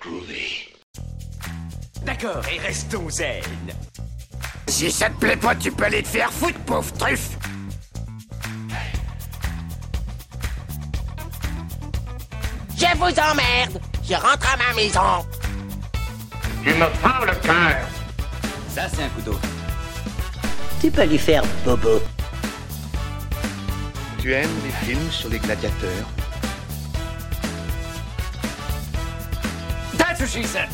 Groovy. D'accord, et restons zen. Si ça te plaît pas, tu peux aller te faire foutre, pauvre truffe Je vous emmerde. Je rentre à ma maison. Tu me prends le cœur Ça, c'est un couteau. Tu peux lui faire bobo. Tu aimes les films sur les gladiateurs? That's what she said.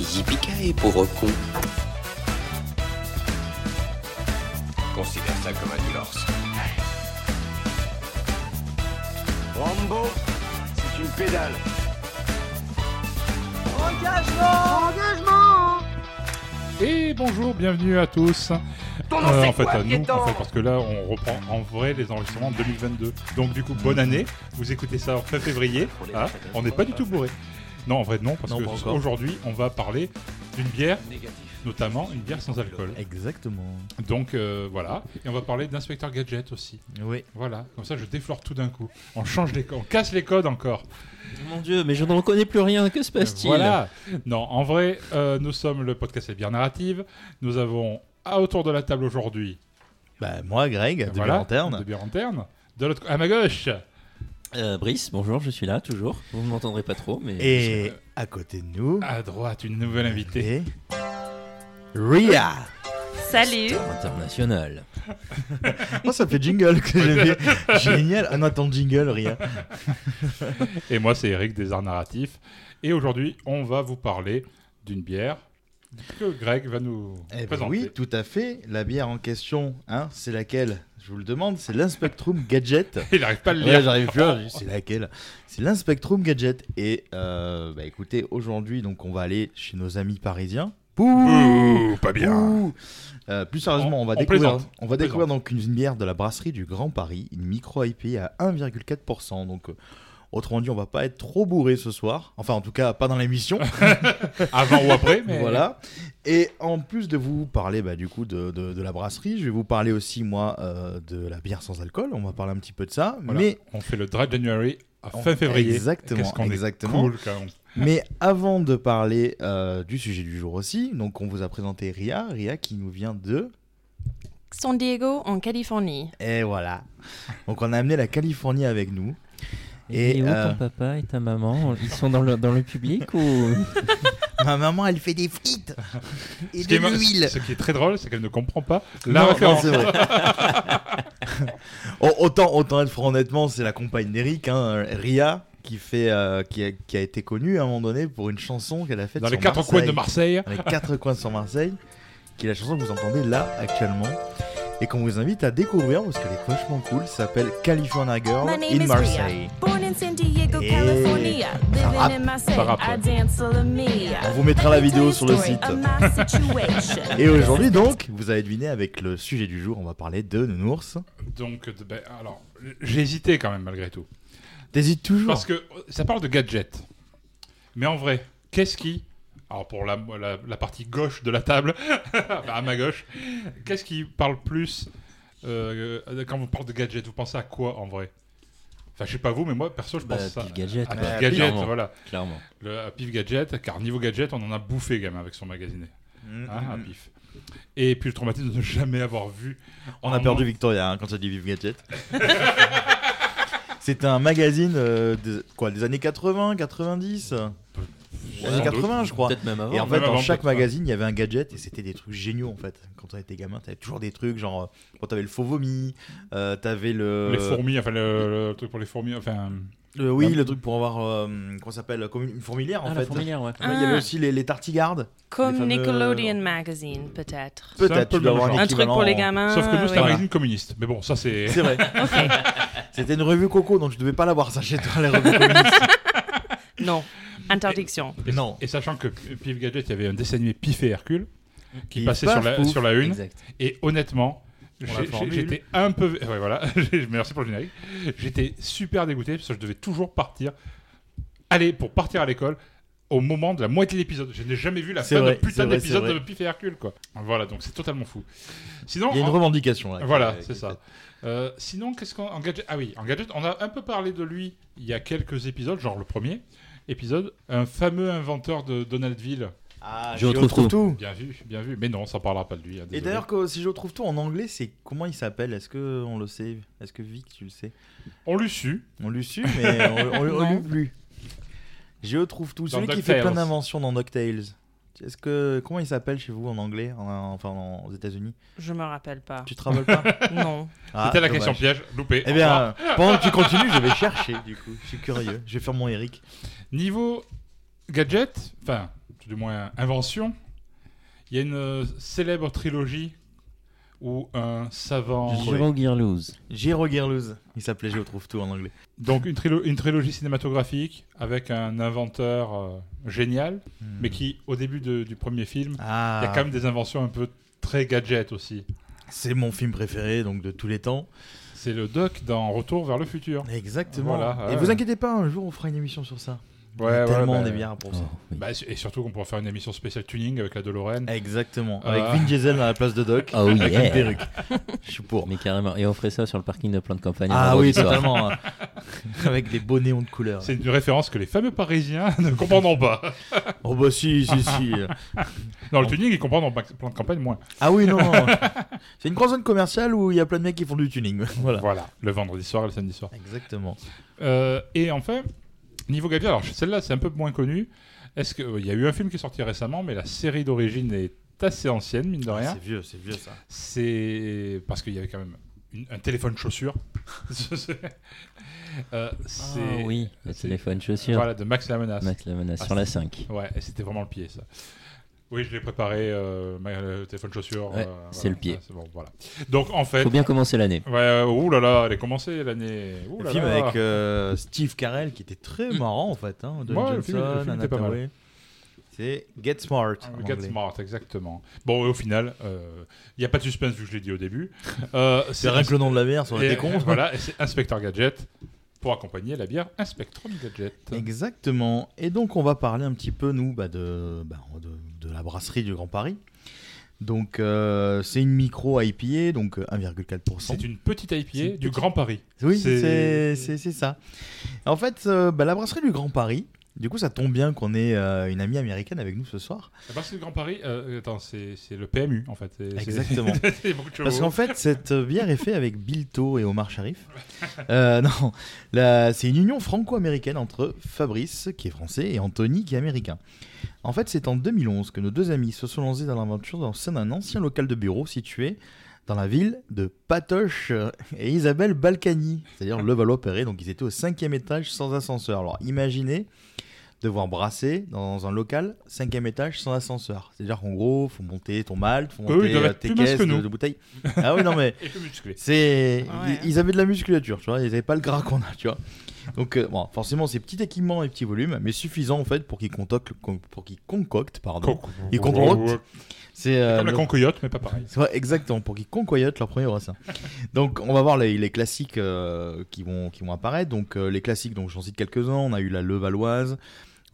Yippee pauvre con. Considère ça comme un divorce. Rambo, c'est une pédale. Et bonjour, bienvenue à tous. Ton nom Euh, en fait, quoi, en fait, parce que là, on reprend en vrai les enregistrements de 2022. Donc, du coup, bonne année. Vous écoutez ça en fin février. hein. on n'est pas du tout bourré. Non, en vrai, non, parce Non, que aujourd'hui, on va parler d'une bière, notamment une bière sans alcool. Exactement. Donc, euh, voilà. Et on va parler d'inspecteur Gadget aussi. Oui. Voilà. Comme ça, je déflore tout d'un coup. On change les codes, on casse les codes encore. Mon dieu, mais je ne reconnais plus rien. Que se passe-t-il Voilà. Non, en vrai, euh, nous sommes le podcast Les Bières Narratives. Nous avons à autour de la table aujourd'hui. Bah, moi, Greg, de voilà, Lanterne. De bière interne. De l'autre, à ma gauche. Euh, Brice, bonjour, je suis là toujours. Vous ne m'entendrez pas trop, mais. Et à côté de nous, À droite, une nouvelle invitée. Ria. Salut International. Oh, ça fait jingle que j'ai fait. Génial. Ah non, attends, jingle, Ria. Et moi, c'est Eric des Arts Narratifs. Et aujourd'hui, on va vous parler d'une bière que Greg va nous Eh ben présenter. oui, tout à fait. La bière en question, hein, c'est laquelle Je vous le demande, c'est l'Inspectrum Gadget. Il n'arrive pas à le Ouais, lire. j'arrive plus. C'est laquelle C'est l'Inspectrum Gadget. Et euh, bah, écoutez, aujourd'hui, donc on va aller chez nos amis parisiens. Pouh Ouh, pas bien. Euh, plus sérieusement, on, va on découvrir, plaisante. on va On découvrir donc une bière de la brasserie du Grand Paris, une micro IP à 1,4%. Donc, euh, autrement dit, on va pas être trop bourré ce soir. Enfin, en tout cas, pas dans l'émission. Avant ou après, mais Voilà. Et en plus de vous parler bah, du coup de, de- de la brasserie, je vais vous parler aussi moi euh, de la bière sans alcool. On va parler un petit peu de ça. Voilà. Mais on fait le Dry January à On- fin février. Exactement, Qu'est-ce qu'on est exactement. cool quand même. Mais avant de parler euh, du sujet du jour aussi, donc on vous a présenté Ria, Ria qui nous vient de... San Diego, en Californie. Et voilà. Donc on a amené la Californie avec nous. Et, Et, où euh, ton papa et ta maman Ils sont dans le, dans le public ou. Ma maman, elle fait des frites et Ce de l'huile. ce qui est très drôle, c'est qu'elle ne comprend pas la Non, référence. c'est vrai. Oh, autant, autant être franc honnêtement, c'est la compagne d'Eric, hein, Ria, qui, fait, euh, qui, a, qui a été connue à un moment donné pour une chanson qu'elle a faite Dans les sur quatre Marseille. coins de Marseille. Dans les quatre coins sur Marseille, qui est la chanson que vous entendez là actuellement. Et qu'on vous invite à découvrir parce qu'elle est vachement cool. Ça s'appelle California Girl My name in is Marseille. Ria, born in San Diego, Et California, ça living rappe, in Marseille. ça rappe, I ouais. dance all of me. On vous mettra la vidéo you sur le site. Et aujourd'hui donc, vous avez deviné avec le sujet du jour, on va parler de nounours. Donc, ben, alors, j'ai hésité quand même malgré tout. T'hésites toujours Parce que ça parle de gadgets. Mais en vrai, qu'est-ce qui. Alors, pour la, la, la partie gauche de la table, à ma gauche, qu'est-ce qui parle plus euh, euh, quand vous parlez de gadgets Vous pensez à quoi en vrai? Enfin, je sais pas vous, mais moi, perso, je Bah, pense ça. Pif Gadget, à quoi. Pif Gadget, Clairement. voilà. Clairement. Le, à Pif Gadget, car niveau gadget, on en a bouffé, gamin, avec son magasiné. Mm, Hein, à. Pif. Et puis le traumatisme de ne jamais avoir vu. On a perdu nom- Victoria hein, quand ça dit Vive Gadget. C'était un magazine euh, de- quoi, des années 80, 90 Sans années doute. 80 je crois. Peut-être même avant. Et en fait, dans chaque magazine, il y avait un gadget et c'était des trucs géniaux en fait. Quand on était gamin, t'avais toujours des trucs genre, euh, bon, t'avais le faux vomi, euh, t'avais le, Les fourmis, enfin le, le truc pour les fourmis, enfin. le- oui, Ouais. le truc pour avoir, euh, comment ça s'appelle, comme une fourmilière en Ah, fait. la fourmilière, ouais. Ouais, Il y avait Ah. aussi les, les tartigardes. Comme fameux- Nickelodeon Magazine, peut-être. Peut-être, peu tu dois avoir un. Un truc pour les gamins. Sauf que nous, c'est oui. un magazine communiste. Mais bon, ça c'est. C'est vrai. C'était une revue Coco, donc je devais pas l'avoir ça chez toi, les revues communistes. Non. Interdiction. Et, Non. et sachant que Pif Gadget, il y avait un dessin animé Pif et Hercule qui Pif, passait paf, sur la, pouf. sur la une. Exact. Et honnêtement, j'étais un peu. Ouais, voilà. Merci pour le générique. J'étais super dégoûté parce que je devais toujours partir. Allez, pour partir à l'école, au moment de la moitié de l'épisode. Je n'ai jamais vu la fin vrai, de putain d'épisode de. Pif et Hercule, quoi. Voilà, donc c'est totalement fou. Sinon, Il y a une en- revendication là. voilà, c'est ça. Euh, sinon, qu'est-ce qu'on en gadget Ah oui, en gadget, on a un peu parlé de lui il y a quelques épisodes, genre le premier épisode, un fameux inventeur de Donaldville. Ah, Je retrouve tout. Bien vu, bien vu. Mais non, ça parlera pas de lui. hein, Et d'ailleurs, si je retrouve tout en anglais, c'est comment il s'appelle? Est-ce que on le sait? Est-ce que Vic, tu le sais? On l'eût su. On l'a su, mais on, on, on plus. Je retrouve tout. Dans Celui qui fait plein d'inventions dans DuckTales. Est-ce que comment il s'appelle chez vous en anglais, en- enfin en- aux États-Unis? Je me rappelle pas. Tu te rappelles pas? Non. Ah, C'était la dommage. question piège, loupé. Eh bien, pendant que tu continues, je vais chercher. Du coup, je suis curieux. Je vais faire mon Eric. Niveau gadget, enfin, tout du moins invention, il y a une euh, célèbre trilogie où un savant. Giro Gearloose. Jiro Gearloose. Il s'appelait Je retrouve tout en anglais. Donc une, trilo- une trilogie cinématographique avec un inventeur euh, génial, Hmm. mais qui, au début de- du premier film, Ah, il y a quand même des inventions un peu très gadget aussi. c'est mon film préféré donc de tous les temps. C'est le Doc dans Retour vers le futur. Exactement. Voilà, Et vous inquiétez pas, un jour on fera une émission sur ça. Il y a Ouais, ouais, tellement bah, des bières pour ça. Oh, oui. Bah, et surtout qu'on pourra faire une émission spéciale tuning avec la DeLorean. Exactement. Euh. Avec Vin Diesel à la place de Doc. Oh avec yeah. une perruque. Je suis pour. Mais carrément. Et on ferait ça sur le parking de plan de campagne. Ah oui, totalement. hein. avec des beaux néons de couleur. C'est une référence que les fameux Parisiens ne comprendront pas. Oh bah si, si, si. Dans le tuning, ils comprennent en plan de campagne moins. Ah oui, non, non. C'est une grande zone commerciale où il y a plein de mecs qui font du tuning. Voilà. Voilà, le vendredi soir et le samedi soir. Exactement. Euh, et enfin, niveau gadget, alors celle-là c'est un peu moins connu. Est-ce que il y a eu un film qui est sorti récemment, mais la série d'origine est assez ancienne, mine de Ah, rien. c'est vieux, c'est vieux ça. C'est parce qu'il y avait quand même une- un téléphone chaussure. Euh, c'est Ah oui, le c'est- téléphone chaussure. Voilà, de Max la menace. Max la menace Ah, sur la c'est- 5. Ouais, c'était vraiment le pied ça. Oui, je l'ai préparé, euh, ma- téléphone chaussure. Ouais, euh, c'est voilà. le pied. Ah, bon, voilà. Donc en fait, Faut bien commencer l'année. ouais, euh, ouh là là, elle est commencée l'année. Le là film là. avec euh, Steve Carell qui était très marrant en fait. Hein. Don Ouais, le film- le Johnson. C'est Get Smart. Ah, Get anglais. Smart, exactement. Bon, et au final, il n'y a pas de suspense vu que je l'ai dit au début. Euh, C'est rien que le nom de la bière, ça aurait et- été con. Voilà, et c'est Inspector Gadget pour accompagner la bière Inspectron Gadget. Exactement. Et donc, on va parler un petit peu, nous, bah, de, bah, de, de la brasserie du Grand Paris. Donc, euh, c'est une micro IPA, donc euh, 1,4%. C'est une petite IPA une du petite- Grand Paris. Oui, c'est ça. En fait, euh, bah, la brasserie du Grand Paris, du coup, ça tombe bien qu'on ait euh, une amie américaine avec nous ce soir. La brasserie du Grand Paris, euh, attends, c'est le PMU en fait. Exactement. Parce qu'en fait, cette bière est faite avec Bilto et Omar Sharif. Euh, non, c'est une union franco-américaine entre Fabrice, qui est français, et Anthony, qui est américain. En fait, c'est en 2011 que nos deux amis se sont lancés dans l'aventure dans sein d'un ancien local de bureau situé dans la ville de Patoche euh, et Isabelle Balkany, c'est-à-dire le Valois-Perret. Donc, ils étaient au cinquième étage sans ascenseur. Alors, imaginez devoir brasser dans un local cinquième étage sans ascenseur. C'est-à-dire qu'en gros, faut monter ton malt, faut monter euh, tes caisses de, de bouteilles. Ah oui, non mais c'est Ouais. ils, ils avaient de la musculature, tu vois, ils n'avaient pas le gras qu'on a, tu vois. Donc euh, bon, forcément, c'est petit équipement et petit volume, mais suffisant en fait pour qu'ils concoctent, pour qu'ils concoctent, pardon. Ils concoctent. C'est euh, Comme la concoyote, mais pas pareil. vrai, exactement, pour qu'ils concoyotent leur premier brassin. donc, on va voir les, les classiques euh, qui, vont, qui vont apparaître. Donc, euh, les classiques, donc j'en cite quelques-uns. On a eu la Levalloise,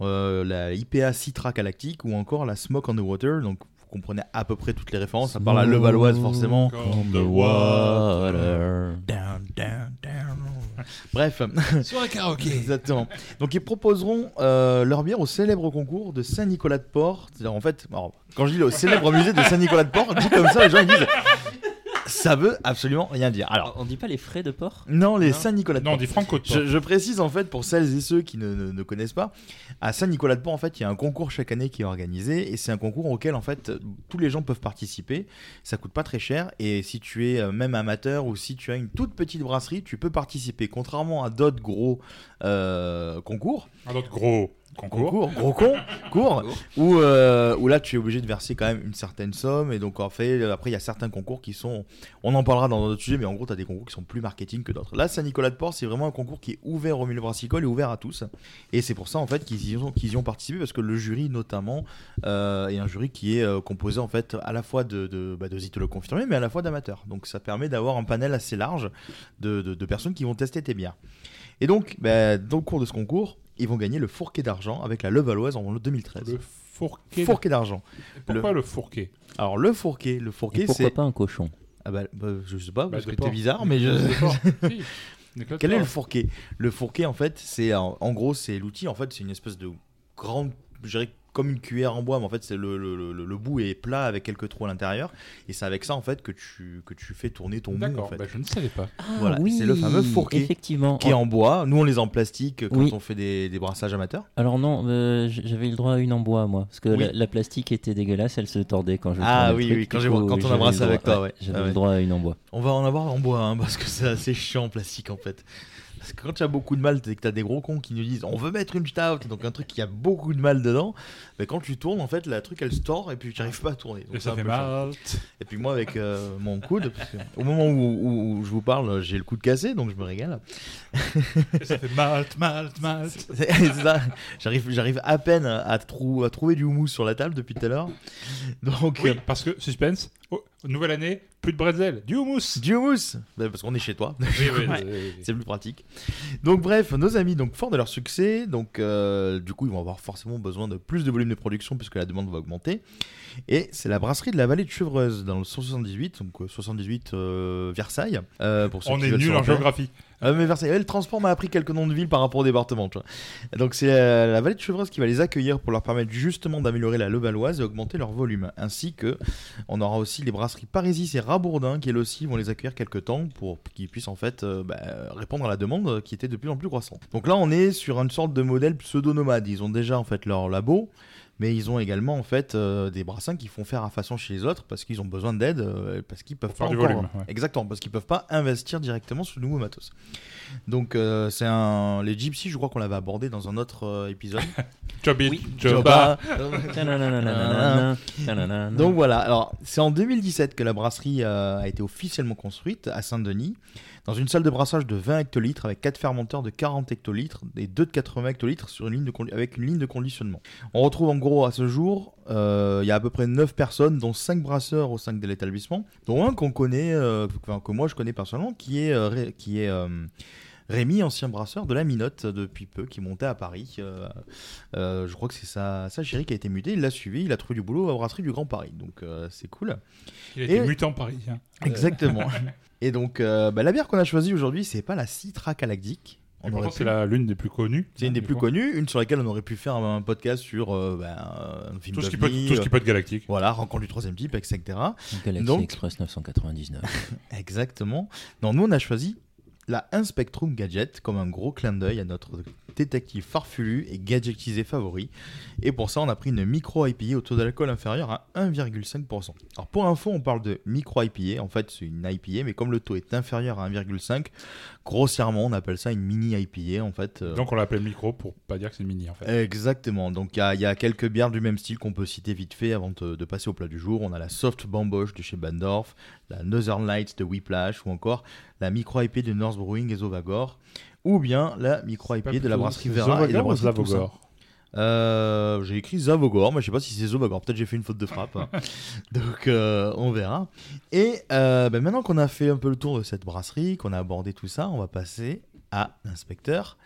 la IPA Citra Galactique ou encore la Smoke on the Water. Donc, vous comprenez à peu près toutes les références, à part la Levalloise, forcément. Comme the water. Down, down, down. Bref, Sur un karaoké. exactement. Donc, ils proposeront euh, leur bière au célèbre concours de Saint-Nicolas-de-Port. C'est-à-dire, en fait, alors, quand je dis au célèbre musée de Saint-Nicolas-de-Port, dit comme ça, les gens ils disent ça veut absolument rien dire. Alors, On dit pas les frais de port non, les Non. Saint-Nicolas-de-Port. Non, on dit Franco de Je, je précise en fait pour celles et ceux qui ne, ne- ne connaissent pas, à Saint-Nicolas-de-Port en fait il y a un concours chaque année qui est organisé et c'est un concours auquel en fait tous les gens peuvent participer. Ça coûte pas très cher et si tu es euh, même amateur ou si tu as une toute petite brasserie, tu peux participer. Contrairement à d'autres gros euh, concours, Un autre gros concours. concours, gros con, cours, où, euh, où là tu es obligé de verser quand même une certaine somme et donc en fait après il y a certains concours qui sont, on en parlera dans d'autres sujets mais en gros tu as des concours qui sont plus marketing que d'autres. Là Saint-Nicolas-de-Port c'est vraiment un concours qui est ouvert au milieu brassicole et ouvert à tous et c'est pour ça en fait qu'ils y, ont- qu'ils y ont participé parce que le jury notamment euh, est un jury qui est euh, composé en fait à la fois de, de, bah, de zitolo confirmés mais à la fois d'amateurs donc ça permet d'avoir un panel assez large de, de- de personnes qui vont tester tes bières. Et donc, bah, dans le cours de ce concours, ils vont gagner le Fourquet d'argent avec la Levalloise en 2013. Le fourquet. Fourquet d'argent. Pourquoi le, fourquet? Alors le Fourquet, le Et Fourquet, pourquoi c'est pas un cochon? Ah bah, bah, je sais pas Bah, parce que t'es bizarre, mais je. Quel est le fourquet? Le fourquet, en fait, c'est en, en gros, c'est l'outil. En fait, c'est une espèce de grande, je dirais comme une cuillère en bois, mais en fait, c'est le, le, le- le bout est plat avec quelques trous à l'intérieur, et c'est avec ça en fait que tu que tu fais tourner ton mou. En D'accord, fait. bah, je ne savais pas. Voilà, Ah oui, c'est le fameux fourquet Effectivement. Qui est en bois. Nous, on les a en plastique quand Oui. on fait des, des brassages amateurs. Alors non, euh, j'avais eu le droit à une en bois moi, parce que Oui. la, la plastique était dégueulasse, elle se tordait quand je. Ah oui, truc, oui, quand coup, on a brassé avec toi, ouais. J'avais Ah ouais. le droit à une en bois. On va en avoir en bois, hein, parce que c'est assez chiant en plastique en fait. Parce que quand tu as beaucoup de mal et que tu as des gros cons qui nous disent on veut mettre une stout, donc un truc qui a beaucoup de mal dedans, mais quand tu tournes, en fait, la truc elle se tord et puis tu n'arrives pas à tourner. Donc Et ça fait mal. Et puis moi, avec euh, mon coude, parce que au moment où, où- où je vous parle, j'ai le coude cassé, donc je me régale. Et ça fait. C'est c'est ça. J'arrive, j'arrive à peine à, trou- à trouver du houmous sur la table depuis tout à l'heure. Donc, Oui, euh, parce que, suspense, oh, nouvelle année, plus de bretzel, du houmous. du houmous Bah, Parce qu'on est chez toi. Oui, oui, Ouais. oui, oui. C'est plus pratique. Donc bref, nos amis, donc forts de leur succès, donc euh, du coup ils vont avoir forcément besoin de plus de volume de production puisque la demande va augmenter. Et c'est la brasserie de la vallée de Chevreuse dans le 178, donc euh, 78 euh, Versailles. euh, pour ceux On qui est nul en géographie. Ah, mais Versailles, ouais, le transport m'a appris quelques noms de villes par rapport au département. Donc c'est euh, la vallée de Chevreuse qui va les accueillir pour leur permettre justement d'améliorer la levalloise et augmenter leur volume. Ainsi que on aura aussi les brasseries Parisis et Rabourdin qui elles aussi vont les accueillir quelques temps pour qu'ils puissent en fait euh, bah, répondre à la demande qui était de plus en plus croissante. Donc là on est sur une sorte de modèle pseudo-nomade. Ils ont déjà en fait leur labo. Mais ils ont également en fait euh, des brassins qui font faire à façon chez les autres parce qu'ils ont besoin d'aide, euh, parce qu'ils peuvent Pour pas faire du encore- volume, ouais. Exactement, parce qu'ils peuvent pas investir directement sur le nouveau matos. Donc euh, c'est un les gypsies, je crois qu'on l'avait abordé dans un autre euh, épisode. Job it, Oui. job out. Tanananananana, tananana. Donc voilà, alors c'est en 2017 que la brasserie euh, a été officiellement construite à Saint-Denis, dans une salle de brassage de 20 hectolitres avec 4 fermenteurs de 40 hectolitres et 2 de 80 hectolitres sur une ligne de avec une ligne de conditionnement. On retrouve en gros à ce jour, euh, il y a à peu près 9 personnes, dont 5 brasseurs au sein de l'établissement, dont un qu'on connaît, euh, que moi je connais personnellement, qui est, euh, qui est euh, Rémi, ancien brasseur de la Minotte euh, depuis peu, qui montait à Paris. Euh, euh, je crois que c'est sa, sa chérie qui a été mutée. Il l'a suivi, il a trouvé du boulot à la brasserie du Grand Paris. Donc euh, c'est cool. Il a été mutant parisien. Exactement. Et donc bah, la bière qu'on a choisie aujourd'hui, c'est pas la Citra Galactique. Et pourtant, c'est pu- l'une des plus connues. C'est une des plus connues, une sur laquelle on aurait pu faire un podcast sur euh, ben, un film Tout ce, qui peut, tout ce qui euh, peut être galactique. Voilà, rencontre du troisième type, etc. Galaxy Donc- Express 999. Exactement. Non, nous on a choisi la Inspectrum Gadget comme un gros clin d'œil à notre détective farfelu et gadgetisé favori. Et pour ça, on a pris une micro IPA au taux d'alcool inférieur à 1,5%. Alors pour info, on parle de micro IPA. En fait, c'est une IPA, mais comme le taux est inférieur à 1,5, grossièrement, on appelle ça une mini IPA en fait. Euh, Donc on l'appelle micro pour pas dire que c'est mini en fait. Exactement. Donc il y, a- il y a quelques bières du même style qu'on peut citer vite fait avant de, de passer au plat du jour. On a la Soft Bamboche de chez Bandorf, la Northern Lights de Whiplash ou encore la Micro IP de North Brewing et Zovagor. Ou bien la Micro Pas IP de la brasserie Vera et de la brasserie. Zavogor Euh, J'ai écrit Zavogor, mais je sais pas si c'est Zovagor. Peut-être j'ai fait une faute de frappe. hein. Donc euh, on verra. Et euh, ben, maintenant qu'on a fait un peu le tour de cette brasserie, qu'on a abordé tout ça, on va passer à l'inspecteur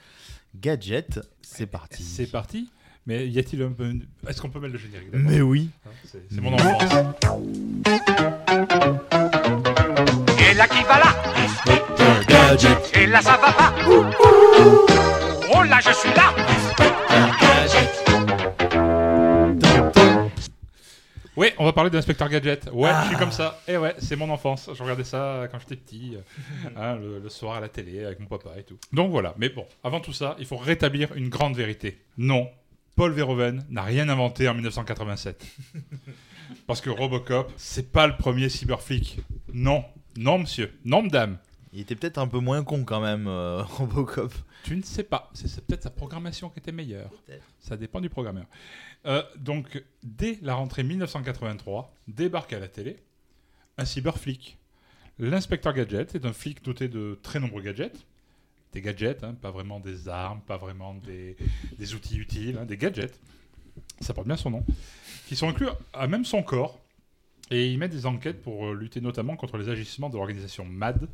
Gadget. C'est parti. C'est parti. Mais y a-t-il un peu. Est-ce qu'on peut mettre le générique Mais oui. Hein, C'est c'est mon enfance. Et là qui va là? Et là ça va pas Oh là je suis là Ouais, on va parler de l'inspecteur Gadget. Ouais, Ah. je suis comme ça. Et ouais, c'est mon enfance. Je regardais ça quand j'étais petit, euh, hein, le, le soir à la télé avec mon papa et tout. Donc voilà. Mais bon, avant tout ça, il faut rétablir une grande vérité. Non, Paul Verhoeven n'a rien inventé en 1987. Parce que Robocop, c'est pas le premier cyberflic. Non, non monsieur, non madame. Il était peut-être un peu moins con quand même, euh, Robocop. Tu ne sais pas. C'est peut-être sa programmation qui était meilleure. Ça dépend du programmeur. Euh, donc, dès la rentrée 1983, débarque à la télé un cyberflic. L'inspecteur Gadget est un flic doté de très nombreux gadgets. Des gadgets, hein, pas vraiment des armes, pas vraiment des, des outils utiles, hein, des gadgets. Ça porte bien son nom. Qui sont inclus à même son corps. Et il met des enquêtes pour euh, lutter notamment contre les agissements de l'organisation MAD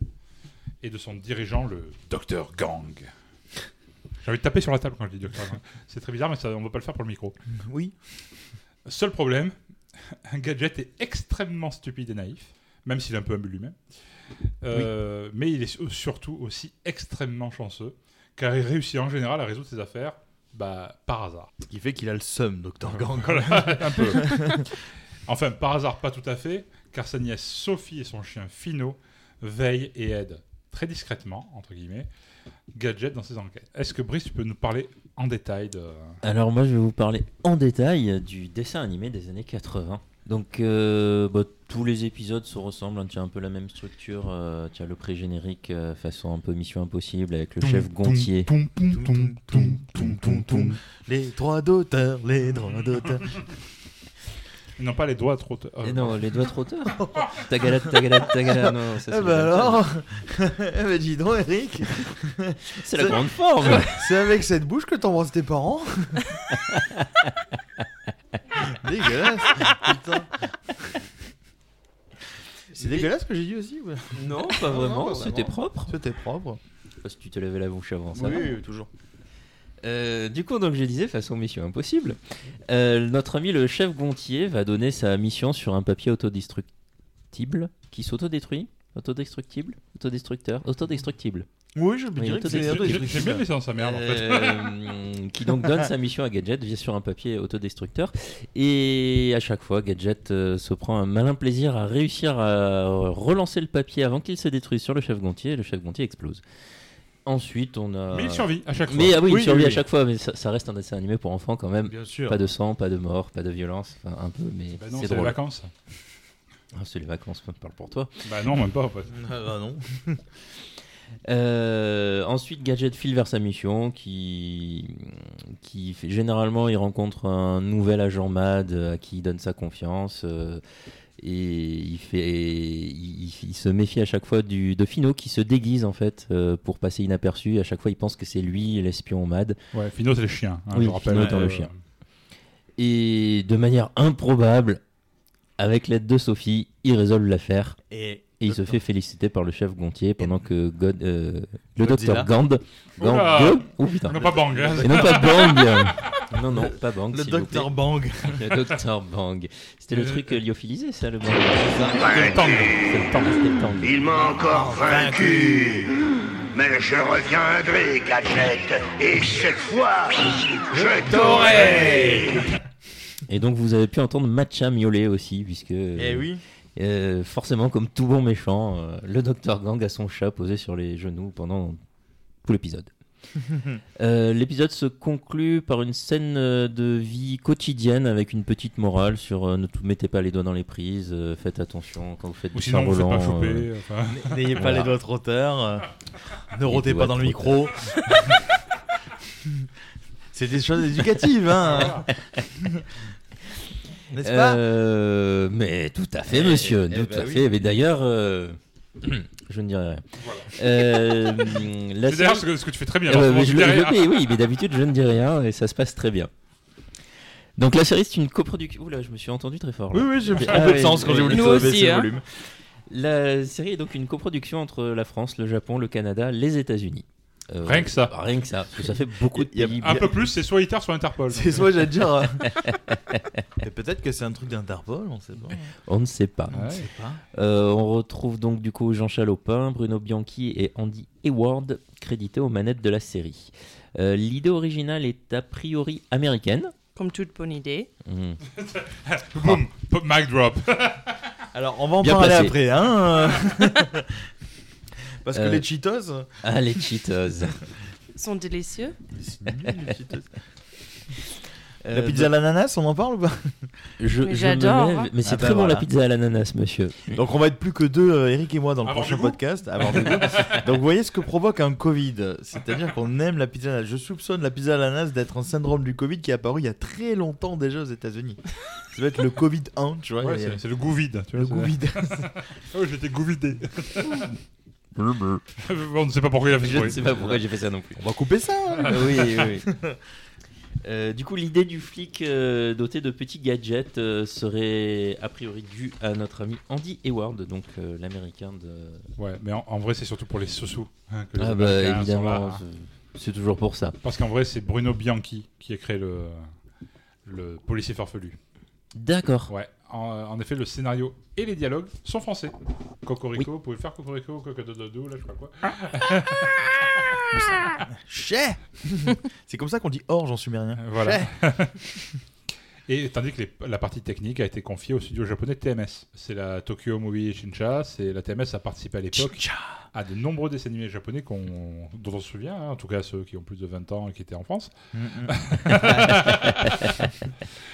et de son dirigeant, le Dr Gang. J'ai envie de taper sur la table quand je dis Docteur Gang. C'est très bizarre, mais ça, on va pas le faire pour le micro. Oui. Seul problème, Gadget est extrêmement stupide et naïf, même s'il est un peu imbu lui-même. Euh, Mais il est su- surtout aussi extrêmement chanceux, car il réussit en général à résoudre ses affaires bah, par hasard. Ce qui fait qu'il a le seum, Dr. Gang. Voilà, un peu. Enfin, par hasard, pas tout à fait, car sa nièce Sophie et son chien Fino veillent et aident très discrètement, entre guillemets, Gadget dans ses enquêtes. Est-ce que Brice, tu peux nous parler en détail de... Alors moi je vais vous parler en détail du dessin animé des années 80. Donc euh, bah, tous les épisodes se ressemblent, hein, tu as un peu la même structure, euh, tu as le pré-générique euh, façon un peu Mission Impossible avec le chef Gontier. Les droits d'auteur, les droits d'auteur. Ils n'ont pas les doigts trop... euh, non, les doigts trop tard. Tagala, tagala, tagala, non, ça Eh c'est ben le alors Eh ben dis donc, Eric C'est la grande forme C'est avec cette bouche que t'embrasses tes parents Dégueulasse Putain C'est dégueulasse ce que j'ai dit aussi ouais. Non, pas vraiment, pas c'était propre. C'était propre. Parce que tu te levais la bouche avant ça. va. Oui, toujours. Euh, du coup, donc je disais, façon mission impossible, euh, notre ami le chef Gontier va donner sa mission sur un papier autodestructible qui s'autodétruit. Autodestructible? Autodestructeur? Autodestructible. Oui, je me Oui, dirais que c'est. J'aime bien laisser dans sa merde, en fait. Euh, qui donc donne sa mission à Gadget via sur un papier autodestructeur. Et à chaque fois, Gadget se prend un malin plaisir à réussir à relancer le papier avant qu'il se détruise sur le chef Gontier. Et le chef Gontier explose. Ensuite, on a. Mais il survit à chaque fois. Mais ah oui, Oui, il survit oui, à chaque fois, mais ça, ça reste un dessin animé pour enfants quand même. Bien sûr. Pas de sang, pas de mort, pas de violence, enfin un peu, mais Bah non, c'est les vacances. Ah, c'est les vacances, je parle pour toi. Bah non, même pas, en fait. Ah bah non. Euh, ensuite, Gadget file vers sa mission, qui, qui fait, généralement il rencontre un nouvel agent MAD à qui il donne sa confiance. euh, et il, fait, il, il se méfie à chaque fois du, de Fino qui se déguise en fait euh, pour passer inaperçu. À chaque fois, il pense que c'est lui l'espion MAD. Ouais, Fino, c'est le chien. hein, Oui, je rappelle. Fino étant le chien. Et de manière improbable, avec l'aide de Sophie, il résolve l'affaire. Et, Et il se fait féliciter par le chef Gontier pendant que God- euh, le Godzilla. docteur Gand. Gand oh putain. Non, pas Bang. Et non pas Bang. non, non, pas Bang. le docteur. Bang. Le docteur Bang. C'était le Euh, truc euh, lyophilisé, ça, le Bang. C'était le Tang. C'est le Tang, c'était le Tang. Il m'a encore vaincu. Mais je reviendrai, Gadget. Et cette fois, je t'aurai. Et donc, vous avez pu entendre Matcha miauler aussi, puisque. Eh oui. euh, forcément, comme tout bon méchant, euh, le docteur Gang a son chat posé sur les genoux pendant tout l'épisode. Euh, l'épisode se conclut par une scène euh, de vie quotidienne avec une petite morale sur euh, ne tout- mettez pas les doigts dans les prises, euh, faites attention quand vous faites Ou du sinon, vous faites survolant. pas choper. euh, enfin. N'ayez pas Voilà. les doigts trop tard. euh, Ne rôtez pas dans le micro. C'est des choses éducatives, hein. N'est-ce pas? Euh, mais tout à fait, Eh, monsieur, eh, tout bah à oui. fait. Mais d'ailleurs, euh, je ne dirai rien. Euh, C'est d'ailleurs série- ce que, ce que tu fais très bien. Alors, mais je je- mais oui, mais d'habitude je ne dis rien et ça se passe très bien. Donc la série c'est une coproduction. Oula, je me suis entendu très fort. là. Oui, oui, j'ai Ah un peu de sens quand j'ai voulu aussi, le hein. volume. La série est donc une coproduction entre la France, le Japon, le Canada, les États-Unis. Euh, Rien que ça. Rien que ça, parce que ça fait beaucoup de pays. Un peu plus, c'est soit ITER, soit Interpol. C'est soit j'allais dire. euh, Mais peut-être que c'est un truc d'Interpol, on sait pas. On ne sait pas. Ouais. sait pas. Euh, on retrouve donc du coup Jean Chalopin, Bruno Bianchi et Andy Hayward crédités aux manettes de la série. Euh, L'idée originale est a priori américaine. Comme toute bonne idée. Hmm. Boom, mic drop. Alors, on va en Bien parler placé. après, hein. Parce que Euh, les Cheetos. Ah les Cheetos. Sont délicieux. Euh, La pizza à l'ananas, on en parle ou pas? Je, Mais je j'adore, me lève- hein. Mais c'est Ah bah très bon la pizza à l'ananas, monsieur. Donc on va être plus que deux, euh, Eric et moi, dans le prochain du goût podcast. Avoir du goût. Donc vous voyez ce que provoque un Covid. C'est-à-dire qu'on aime la pizza à l'ananas. Je soupçonne la pizza à l'ananas d'être un syndrome du Covid qui est apparu il y a très longtemps déjà aux États-Unis. Ça va être le Covid 1, tu vois. Ouais, il y a- c'est c'est le goût vide. Tu le vois, goût c'est- vide. Oh, j'étais goût vidé. On ne sait pas pourquoi il a fait ce Je ne bruit. sais pas pourquoi j'ai fait ça non plus. On va couper ça. hein. Oui, oui, oui. Euh, du coup, l'idée du flic euh, doté de petits gadgets euh, serait a priori due à notre ami Andy Hayward, donc euh, l'américain de. Ouais, mais en, en vrai, c'est surtout pour les sous-sous. hein, que les Ah bah évidemment, C'est toujours pour ça. Parce qu'en vrai, c'est Bruno Bianchi qui a créé le, le policier farfelu. D'accord. Ouais. En, en effet, le scénario et les dialogues sont français. Cocorico, vous pouvez faire Cocorico, Cocodododou, là, je sais pas quoi. Chais C'est comme ça qu'on dit orge en sumérien. Voilà. Et tandis que les- la partie technique a été confiée au studio japonais TMS. C'est la Tokyo Movie Shincha. C'est la TMS a participé à l'époque à de nombreux dessins animés japonais qu'on- dont on se souvient, hein, en tout cas ceux qui ont plus de 20 ans et qui étaient en France, Mm,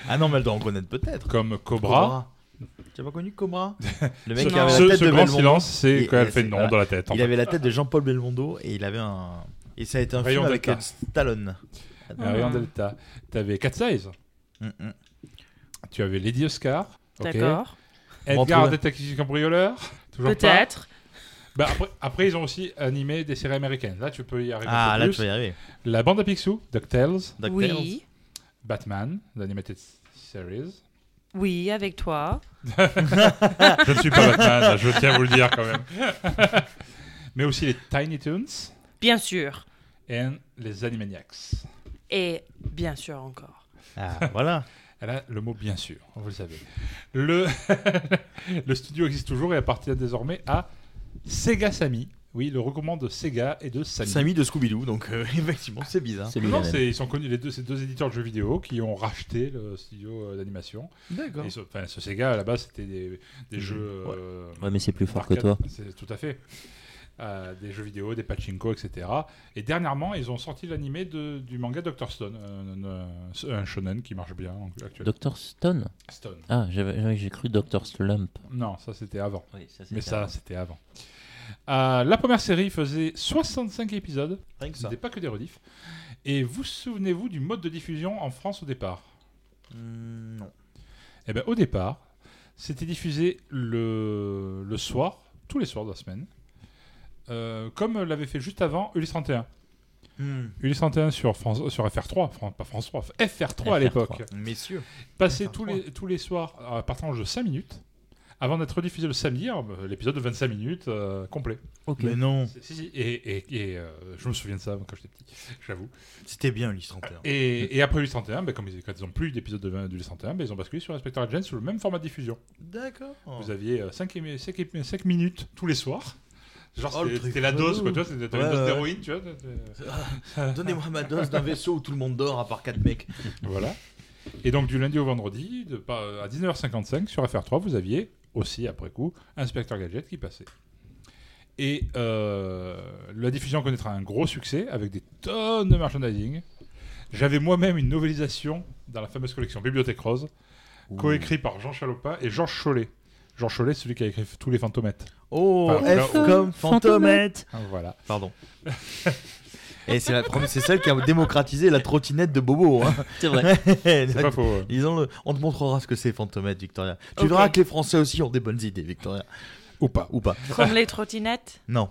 ah non, mais elle doit en connaître peut-être. comme Cobra. Tu as pas connu Cobra? Le Ce, mec qui avait la tête ce de grand Belmondo. silence, c'est quand elle fait non voilà. dans la tête. Il fait. avait la tête de Jean-Paul Belmondo et il avait un. Et ça a été un Rayon film avec Delta. Stallone. Ah, Rayon Delta. T'avais Cat Size. Mm, mm. Tu avais Lady Oscar. D'accord. Edgar, Bon, détective cambrioleur. Peut-être. Bah, après, après, ils ont aussi animé des séries américaines. Là, tu peux y arriver. un Ah, là, plus. tu vas y arriver. La bande à Picsou, DuckTales, DuckTales. Oui. Batman, l'animated series. Oui, avec toi. Je ne suis pas Batman, je tiens à vous le dire quand même. Mais aussi les Tiny Toons Bien sûr. et les Animaniacs. Et bien sûr encore. Ah, voilà. Elle a le mot bien sûr, vous le savez. Le, le studio existe toujours et appartient désormais à Sega Sammy. Oui, le regroupement de Sega et de Sammy. Samy de Scooby-Doo, donc euh, effectivement, c'est bizarre. C'est Non, c'est- ils sont connus, les deux, ces deux éditeurs de jeux vidéo qui ont racheté le studio euh, d'animation. D'accord. Et ce, enfin, ce Sega, à la base, c'était des, des jeux. Ouais. euh, Ouais, mais c'est plus fort que toi. C'est tout à fait. Euh, des jeux vidéo, des pachinko, etc. Et dernièrement, ils ont sorti l'animé du manga Dr. Stone, un, un- un shonen qui marche bien en- actuellement. Dr Stone Stone. Ah, j'ai cru Dr Slump. Non, ça c'était avant. Oui, ça Mais ça, c'était avant. Euh, la première série faisait 65 épisodes. Rien que Ce ça. n'était pas que des rediffs. Et vous souvenez-vous du mode de diffusion en France au départ Hmm, non. Eh bien, au départ, c'était diffusé le, le soir, tous les soirs de la semaine, euh, comme l'avait fait juste avant Ulysse 31. Hmm. Ulysse 31 sur, France, sur FR3, Fran- pas France 3, FR3 à FR3. l'époque. Messieurs. FR3. tous les, tous les soirs à partir de 5 minutes, avant d'être diffusé le samedi, alors, bah, l'épisode de 25 minutes euh, complet. Ok. Mais non. Si, si, et, et- et, euh, je me souviens de ça quand j'étais petit, j'avoue. C'était bien, Ulysse 31. Et, et après Ulysse 31, bah, comme ils, quand ils ont plus d'épisodes de 20 d'Ulysse 31, bah, ils ont basculé sur Inspector Gadget sous le même format de diffusion. D'accord. Vous aviez 5, minutes tous les soirs. Genre, Oh, c'était la dose, quoi, tu vois, c'était- t'avais Ouais, une dose d'héroïne, tu vois. t'étais- Donnez-moi ma dose d'un vaisseau où tout le monde dort à part 4 mecs. Voilà. Et donc, du lundi au vendredi, de, à 19h55, sur FR3, vous aviez aussi, après coup, Inspector Gadget qui passait. Et euh, la diffusion connaîtra un gros succès avec des tonnes de merchandising. J'avais moi-même une novélisation dans la fameuse collection Bibliothèque Rose, coécrit par Jean Chalopin et Georges Chollet. Georges Chollet, celui qui a écrit tous les fantomettes. Oh, Enfin, F là- comme Fantomette. Voilà. Pardon. Et c'est la première- c'est celle qui a démocratisé la trottinette de Bobo. hein. C'est vrai. C'est pas faux. Disons-le, on te montrera ce que c'est Fantomette, Victoria. Tu verras que les Français aussi ont des bonnes idées, Victoria. Ou pas. Ou pas. Comme les trottinettes? Non,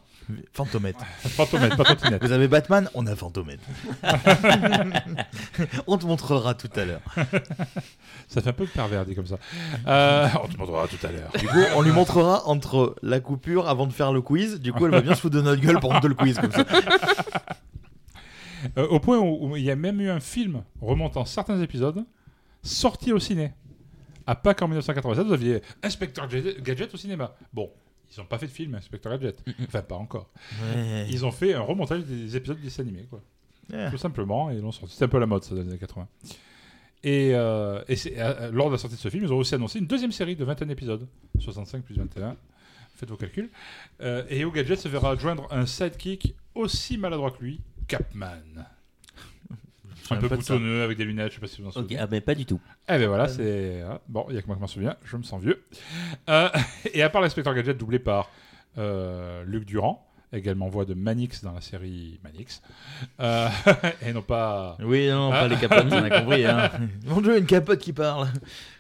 Fantomette. Fantomette, pas trottinette. Vous avez Batman, on a Fantomette. on te montrera tout à l'heure. Ça fait un peu pervers dit comme ça. Euh, on te montrera tout à l'heure. Du coup, on lui montrera entre la coupure avant de faire le quiz. Du coup, elle va bien se foutre de notre gueule pendant le quiz comme ça. Euh, au point où, où il y a même eu un film remontant certains épisodes sorti au ciné. À Pâques en 1987, vous aviez Inspector Gadget au cinéma. Bon, ils n'ont pas fait de film Inspector Gadget. Enfin, pas encore. Ouais. Ils ont fait un remontage des épisodes des animés, quoi. Yeah. Tout simplement, et ils l'ont sorti. C'était un peu la mode, ça, dans les années 80. Et, euh, et c'est- euh, lors de la sortie de ce film, ils ont aussi annoncé une deuxième série de 21 épisodes. 65 plus 21. Faites vos calculs. Euh, et Eo Gadget se verra joindre un sidekick aussi maladroit que lui, Capman. Un peu de boutonneux, avec des lunettes, je sais pas si vous en souvenez. ah, mais pas du tout. Eh ben voilà, c'est. ah, Bon, il y a que moi qui m'en souviens, je me sens vieux. Euh, et à part l'inspecteur Gadget doublé par euh, Luc Durand, également voix de Manix dans la série Manix, euh, et non pas. Oui, non, Ah. pas les capotes, on a compris. Hein. Mon dieu, une capote qui parle.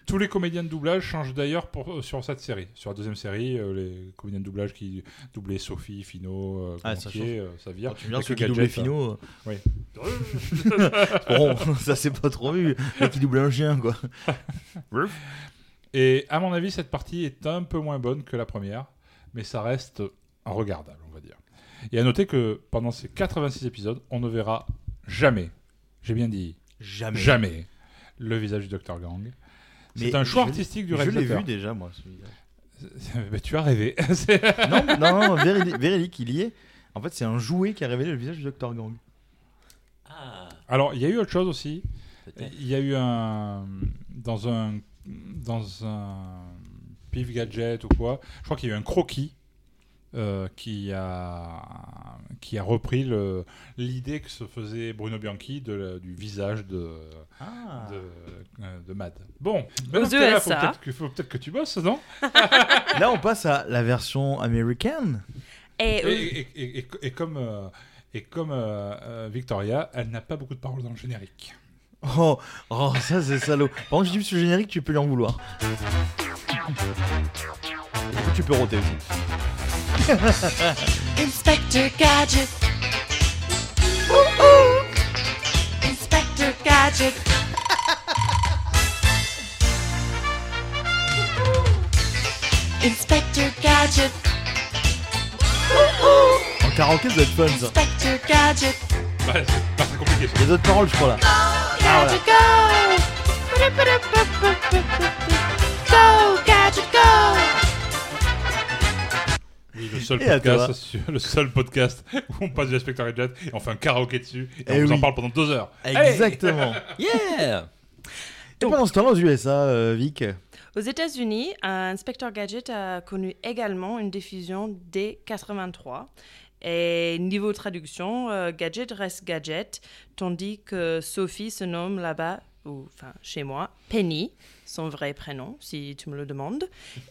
Tous les comédiens de doublage changent d'ailleurs pour- euh, sur cette série. Sur la deuxième série, euh, les comédiens de doublage qui doublaient Sophie, Fino, euh, Ah, ça euh, ça vire. Quand tu me ceux qui doublent gadget, Fino. euh, Oui. Bon, ça c'est pas trop vu. Mais qui double un chien, quoi. Et à mon avis, cette partie est un peu moins bonne que la première, mais ça reste regardable, on va dire. Et à noter que pendant ces 86 épisodes, on ne verra jamais, j'ai bien dit, Jamais. jamais, le visage du Dr. Gang. C'est un choix je- artistique du Je l'ai réalisateur. vu déjà, moi. Mais tu as rêvé. Non, non, non, véridique, véridique, il y est. En fait, c'est un jouet qui a révélé le visage du Dr. Gang. Ah, Alors, il y a eu autre chose aussi. Il y a eu un. Dans un. Dans un. Pif Gadget ou quoi. Je crois qu'il y a eu un croquis. Euh, qui a qui a repris le- l'idée que se faisait Bruno Bianchi de, la- du visage de Ah. de, euh, de Mad. Bon, là, faut peut-être que, tu bosses, non? Là, on passe à la version américaine. Et, et, et- et- et- et comme euh, et comme euh, Victoria, elle n'a pas beaucoup de paroles dans le générique. Oh, oh ça c'est salaud. Par contre, je dis ce générique, tu peux lui en vouloir. Tu peux roter aussi. Inspector Gadget. Ooh, ooh. Inspector Gadget. Inspector Gadget. Ooh, ooh. En karaoké, ça doit être fun ça. Inspector Gadget. Bah, c'est pas très compliqué. Il y a d'autres paroles, je crois là. Gadget, go. Go, Gadget, go. Oui, le seul podcast, sur- le seul podcast où on passe du Inspector Gadget et on fait un karaoké dessus et, Eh on vous en parle pendant deux heures. Exactement. Yeah Et pendant ce temps-là, aux USA, euh, Vic. Aux États-Unis, Inspector Gadget a connu également une diffusion dès 83. Et niveau traduction, euh, Gadget reste Gadget, tandis que Sophie se nomme là-bas, ou enfin chez moi, Penny, son vrai prénom, si tu me le demandes.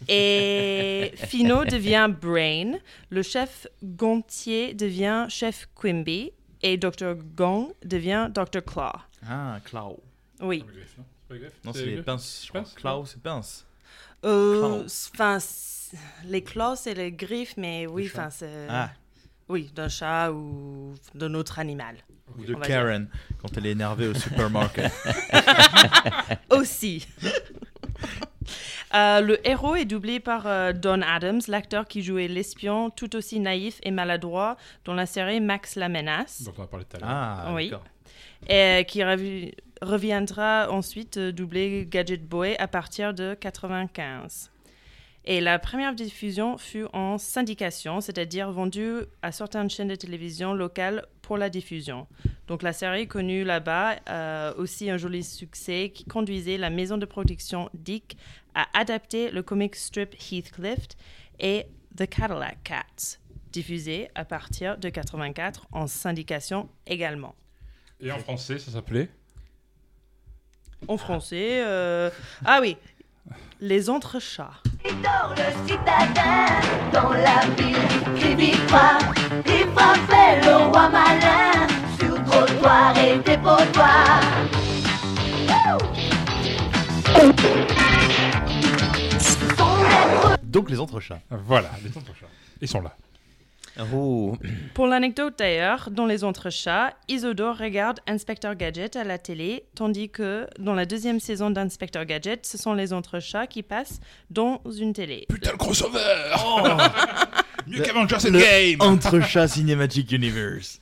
Et Fino devient Brain, le chef Gontier devient chef Quimby, et Dr. Gong devient Dr. Claw. Ah, Clow. Oui. Non, C'est c'est les pinces. je. Pinces, Clow, c'est pince. Euh, Claw. Enfin, les claws, c'est les griffes, mais oui, enfin, c'est. Ah, Oui, d'un chat ou d'un autre animal. Ou de Karen, quand elle est énervée au supermarket. Aussi. Euh, le héros est doublé par euh, Don Adams, l'acteur qui jouait l'espion tout aussi naïf et maladroit dans la série Max la menace, dont on a parlé tout à l'heure. Ah, Oui. d'accord. et qui revi- reviendra ensuite euh, doubler Gadget Boy à partir de 95. Et la première diffusion fut en syndication, c'est-à-dire vendue à certaines chaînes de télévision locales pour la diffusion. Donc la série connut là-bas euh, aussi un joli succès qui conduisait la maison de production Dick à adapter le comic strip Heathcliff et The Cadillac Cats, diffusé à partir de 84 en syndication également. Et en français, ça s'appelait? En français, euh, ah oui, les entrechats. Dans le citadin, dans la ville, crie victoire. Il frappait le roi malin sur trottoir et dépotoir. Donc les entrechats. Voilà, les entrechats. Ils sont là. Oh, Pour l'anecdote d'ailleurs, dans les entrechats, Isodore regarde Inspector Gadget à la télé, tandis que dans la deuxième saison d'Inspector Gadget, ce sont les entrechats qui passent dans une télé. Putain, le crossover Mieux qu'Avengers Le Endgame Entrechat Cinematic Universe.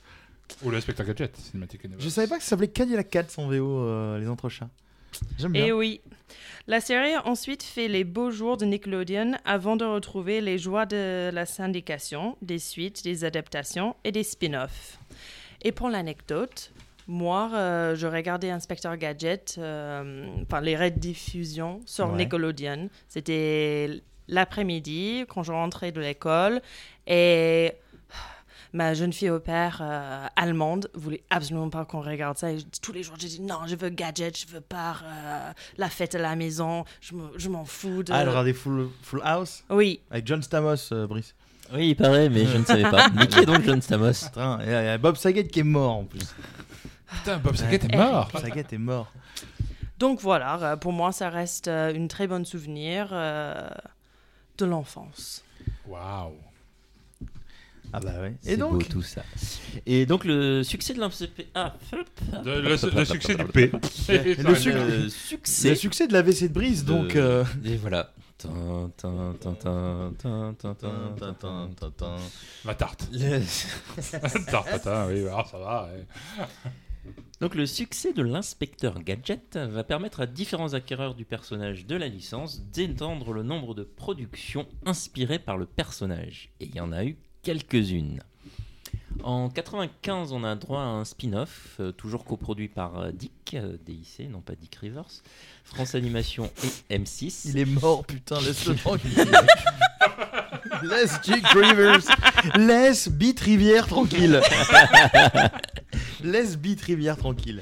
Ou le Spectre Gadget, Cinematic Universe. Je savais pas que ça s'appelait Cadillac Cats en VO, euh, les entrechats. J'aime bien. Et oui. La série a ensuite fait les beaux jours de Nickelodeon avant de retrouver les joies de la syndication, des suites, des adaptations et des spin-offs. Et pour l'anecdote, moi, euh, je regardais Inspector Gadget, euh, enfin les rediffusions sur Ouais. Nickelodeon. C'était l'après-midi quand je rentrais de l'école et ma jeune fille au père euh, allemande voulait absolument pas qu'on regarde ça. Et je- tous les jours, j'ai dit non, je veux gadget, je veux pas euh, la fête à la maison, je me- je m'en fous de. Ah, elle regardait Full, Full House Oui, avec John Stamos, euh, Brice. oui, il paraît, mais je ne savais pas. Mais qui est donc John Stamos Putain, il y a- Bob Saget qui est mort en plus. Putain, Bob Saget est mort Bob Saget est mort. donc voilà, euh, pour moi, ça reste une très bonne souvenir euh, de l'enfance. Waouh ah bah ouais. Et donc beau, tout ça. Et donc le succès de l'MCP. Ah, le, le, le, succès du P. le, suc le, succès. Le succès de la VC de Brise, de... donc. Euh... Et voilà. Ma tarte. tarte, oui, alors ça va. Ouais. Donc le succès de l'inspecteur Gadget va permettre à différents acquéreurs du personnage de la licence d'étendre le nombre de productions inspirées par le personnage. Et il y en a eu quelques-unes. En 95, on a droit à un spin-off, euh, toujours coproduit par euh, Dick, euh, DIC, non pas Dick Rivers, France Animation et M6. Il est mort, putain, laisse-le tranquille. Laisse Dick Rivers. Laisse Beat Rivière tranquille. Laisse Beat Rivière tranquille.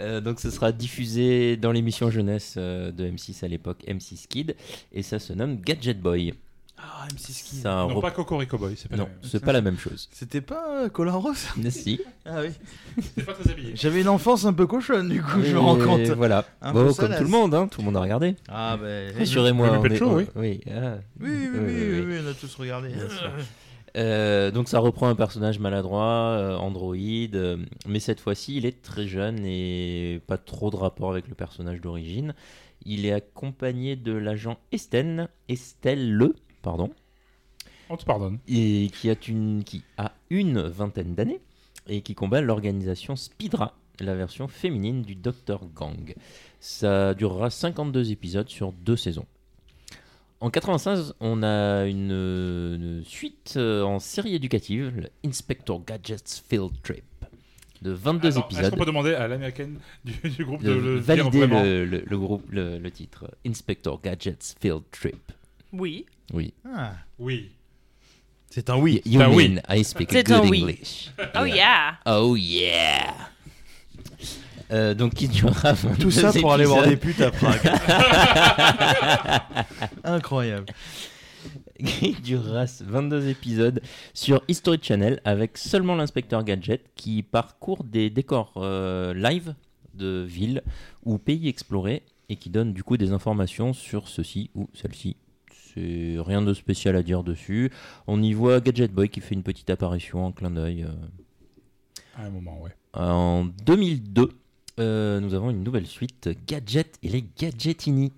Euh, donc ce sera diffusé dans l'émission jeunesse euh, de M6 à l'époque, M6 Kid, et ça se nomme Gadget Boy. Ah, M6 Kid. Ça Non, rep- pas Cocorico Boy, c'est pas Non, la même. c'est pas la même chose. C'était pas euh, Colin Rose Mais si. Ah oui. C'est pas très habillé. J'avais une enfance un peu cochonne, du coup, je me rends compte. Voilà. Un Bon, peu comme salace. tout le monde, hein, tout le monde a regardé. Ah, bah. Muppet est- Show, on- oui. Oui, ah. Oui, oui, oui, oui, oui, on a tous regardé. Euh, donc ça reprend un personnage maladroit, euh, androïde, euh, mais cette fois-ci il est très jeune et pas trop de rapport avec le personnage d'origine. Il est accompagné de l'agent Esten, Estelle Le, pardon, On te pardonne. et qui a une, qui a une vingtaine d'années et qui combat l'organisation Spidra, la version féminine du Dr Gang. Ça durera 52 épisodes sur deux saisons. En 96, on a une, une suite euh, en série éducative, le Inspector Gadget's Field Trip, de 22 Attends, Est-ce épisodes. qu'on peut demander à l'américaine du, du groupe de de, le valider vraiment le, le- le groupe, le, le titre, Inspector Gadget's Field Trip. Oui. Oui. Ah, Oui. c'est un oui. You un oui. mean I speak C'est good un oui. English. Oh yeah. Oh yeah Euh, donc qui durera 22 Tout ça pour aller voir des épisodes. putes à Prague. Incroyable. qui durera 22 épisodes sur History Channel avec seulement l'inspecteur Gadget qui parcourt des décors euh, live de villes ou pays explorés et qui donne du coup des informations sur ceci ou celle-ci. C'est rien de spécial à dire dessus. On y voit Gadget Boy qui fait une petite apparition en clin d'œil. euh, À un moment, ouais. En 2002, euh, nous avons une nouvelle suite, Gadget et les Gadgetini.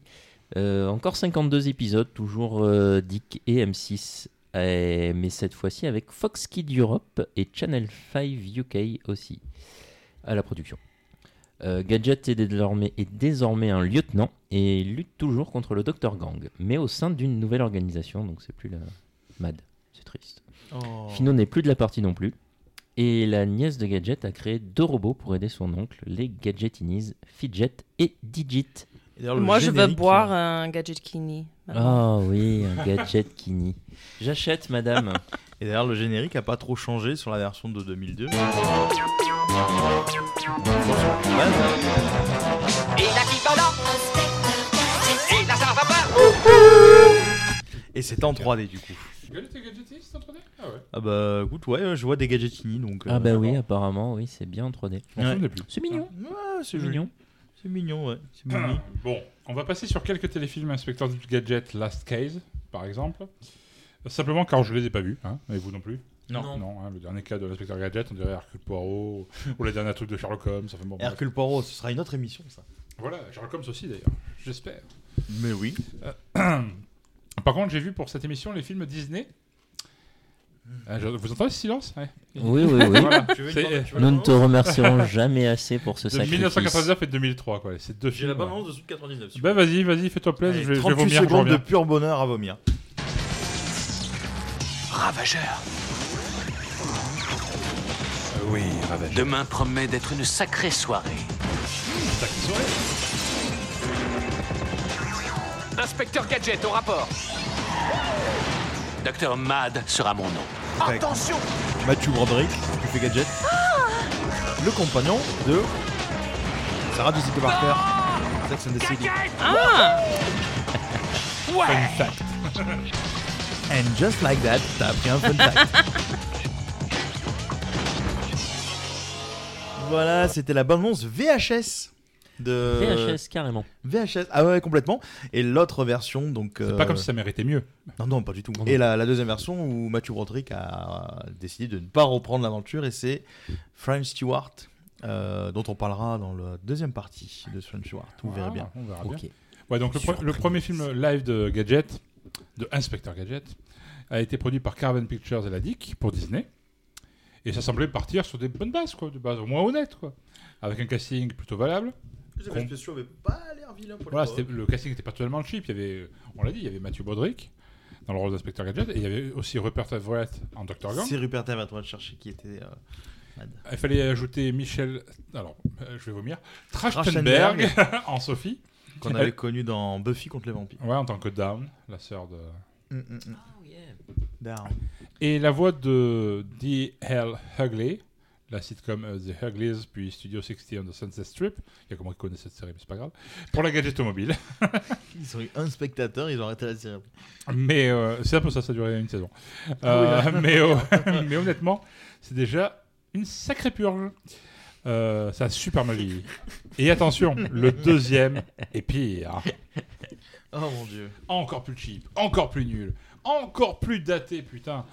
Euh, encore 52 épisodes, toujours euh, Dick et M6, euh, mais cette fois-ci avec Fox Kids Europe et Channel 5 UK aussi à la production. Euh, Gadget est désormais, est désormais un lieutenant et lutte toujours contre le Dr Gang, mais au sein d'une nouvelle organisation, donc c'est plus la MAD. C'est triste. Oh. Fino n'est plus de la partie non plus. Et la nièce de Gadget a créé deux robots pour aider son oncle, les Gadgetinis, Fidget et Digit. Et d'ailleurs, le Moi, je veux boire euh, un gadget kini. Ah oui, un gadget Kini. J'achète, madame. Et d'ailleurs, le générique a pas trop changé sur la version de 2002. Et c'est en 3D du coup. Gadget et Gadgetini, c'est en 3D Ah ouais. Ah bah écoute, ouais, je vois des gadgetini donc. Ah euh, bah oui, apparemment, oui, c'est bien en 3D. Je m'en Ouais. souvenais plus. C'est mignon. Ouais, c'est mignon. C'est mignon, ouais. C'est mignon. Bon, on va passer sur quelques téléfilms Inspecteur Gadget Last Case, par exemple. Simplement car je les ai pas vus, hein, et vous non plus. Non. Non, hein, le dernier cas de l'inspecteur Gadget, on dirait Hercule Poirot, ou les derniers trucs de Sherlock Holmes. Ça fait bon, bref. Hercule Poirot, ce sera une autre émission ça. Voilà, Sherlock Holmes aussi d'ailleurs, j'espère. Mais oui. Par contre, j'ai vu pour cette émission les films Disney. Ah, je- vous entendez ce silence? Ouais. Oui, oui, oui. Voilà, Tu veux une c'est- bande- tu veux Nous ne te remercierons jamais assez pour ce de sacrifice. 1999 et 2003, quoi. C'est deux J'ai films. la ouais. bande-annonce de Sud 99. Bah vas-y, vas-y, fais-toi plaisir, Allez, je vais, je vais 38 vomir, je secondes de reviens. pur bonheur à vomir. Ravageur. Oui. Demain promet d'être une sacrée soirée. Inspecteur Gadget au rapport Docteur Mad sera mon nom. Attention Matthew Broderick, qui fait gadget. Le compagnon de Sarah Jessica Parker. Sex and the City. Ah Ouais And just like that, t'as appris un fun fact. voilà, c'était la bande-annonce VHS de VHS, carrément. VHS. Ah ouais, complètement. Et l'autre version, donc. C'est euh, pas comme si ça méritait mieux. Non, non, pas du tout. Non, Et non. la, la deuxième version où Matthew Broderick a décidé de ne pas reprendre l'aventure et c'est French Stewart, euh, dont on parlera dans la deuxième partie de French Stewart. Vous verrez Ah, bien. On verra bien. Ok. Ouais, donc le, pre- le premier film live de Gadget, de Inspecteur Gadget, a été produit par Caravan Pictures et la DIC pour Disney. Et ça semblait partir sur des bonnes bases, quoi, de bases au moins honnêtes, quoi. Avec un casting plutôt valable. Les effets spéciaux avaient pas l'air vilains pour Voilà, c'était- le casting était pas totalement cheap. Il y avait, on l'a dit, il y avait Matthew Broderick dans le rôle d'inspecteur Gadget et il y avait aussi Rupert Everett en Dr. Gang. C'est Rupert Everett, on va chercher qui était. euh, mad. Il fallait ajouter Michel, alors euh, je vais vomir, Trachtenberg en Sophie. Qu'on avait connu dans Buffy contre les vampires. Ouais, en tant que Down, la sœur de. Mm, mm, mm. Down. Et la voix de D.L. Hugley, la sitcom euh, The Hugleys, puis Studio 60 on the Sunset Strip. Il y a comment ils connaissent cette série, mais c'est pas grave. Pour la gadget automobile. Ils ont eu un spectateur, ils ont arrêté la série. Mais euh, c'est un peu ça, ça a duré une saison. Ah oui, Euh, mais, euh, mais honnêtement, c'est déjà une sacrée purge. Euh, ça a super mal vieilli. Et attention, le deuxième est pire. Oh mon dieu. Encore plus cheap, encore plus nul, encore plus daté, putain.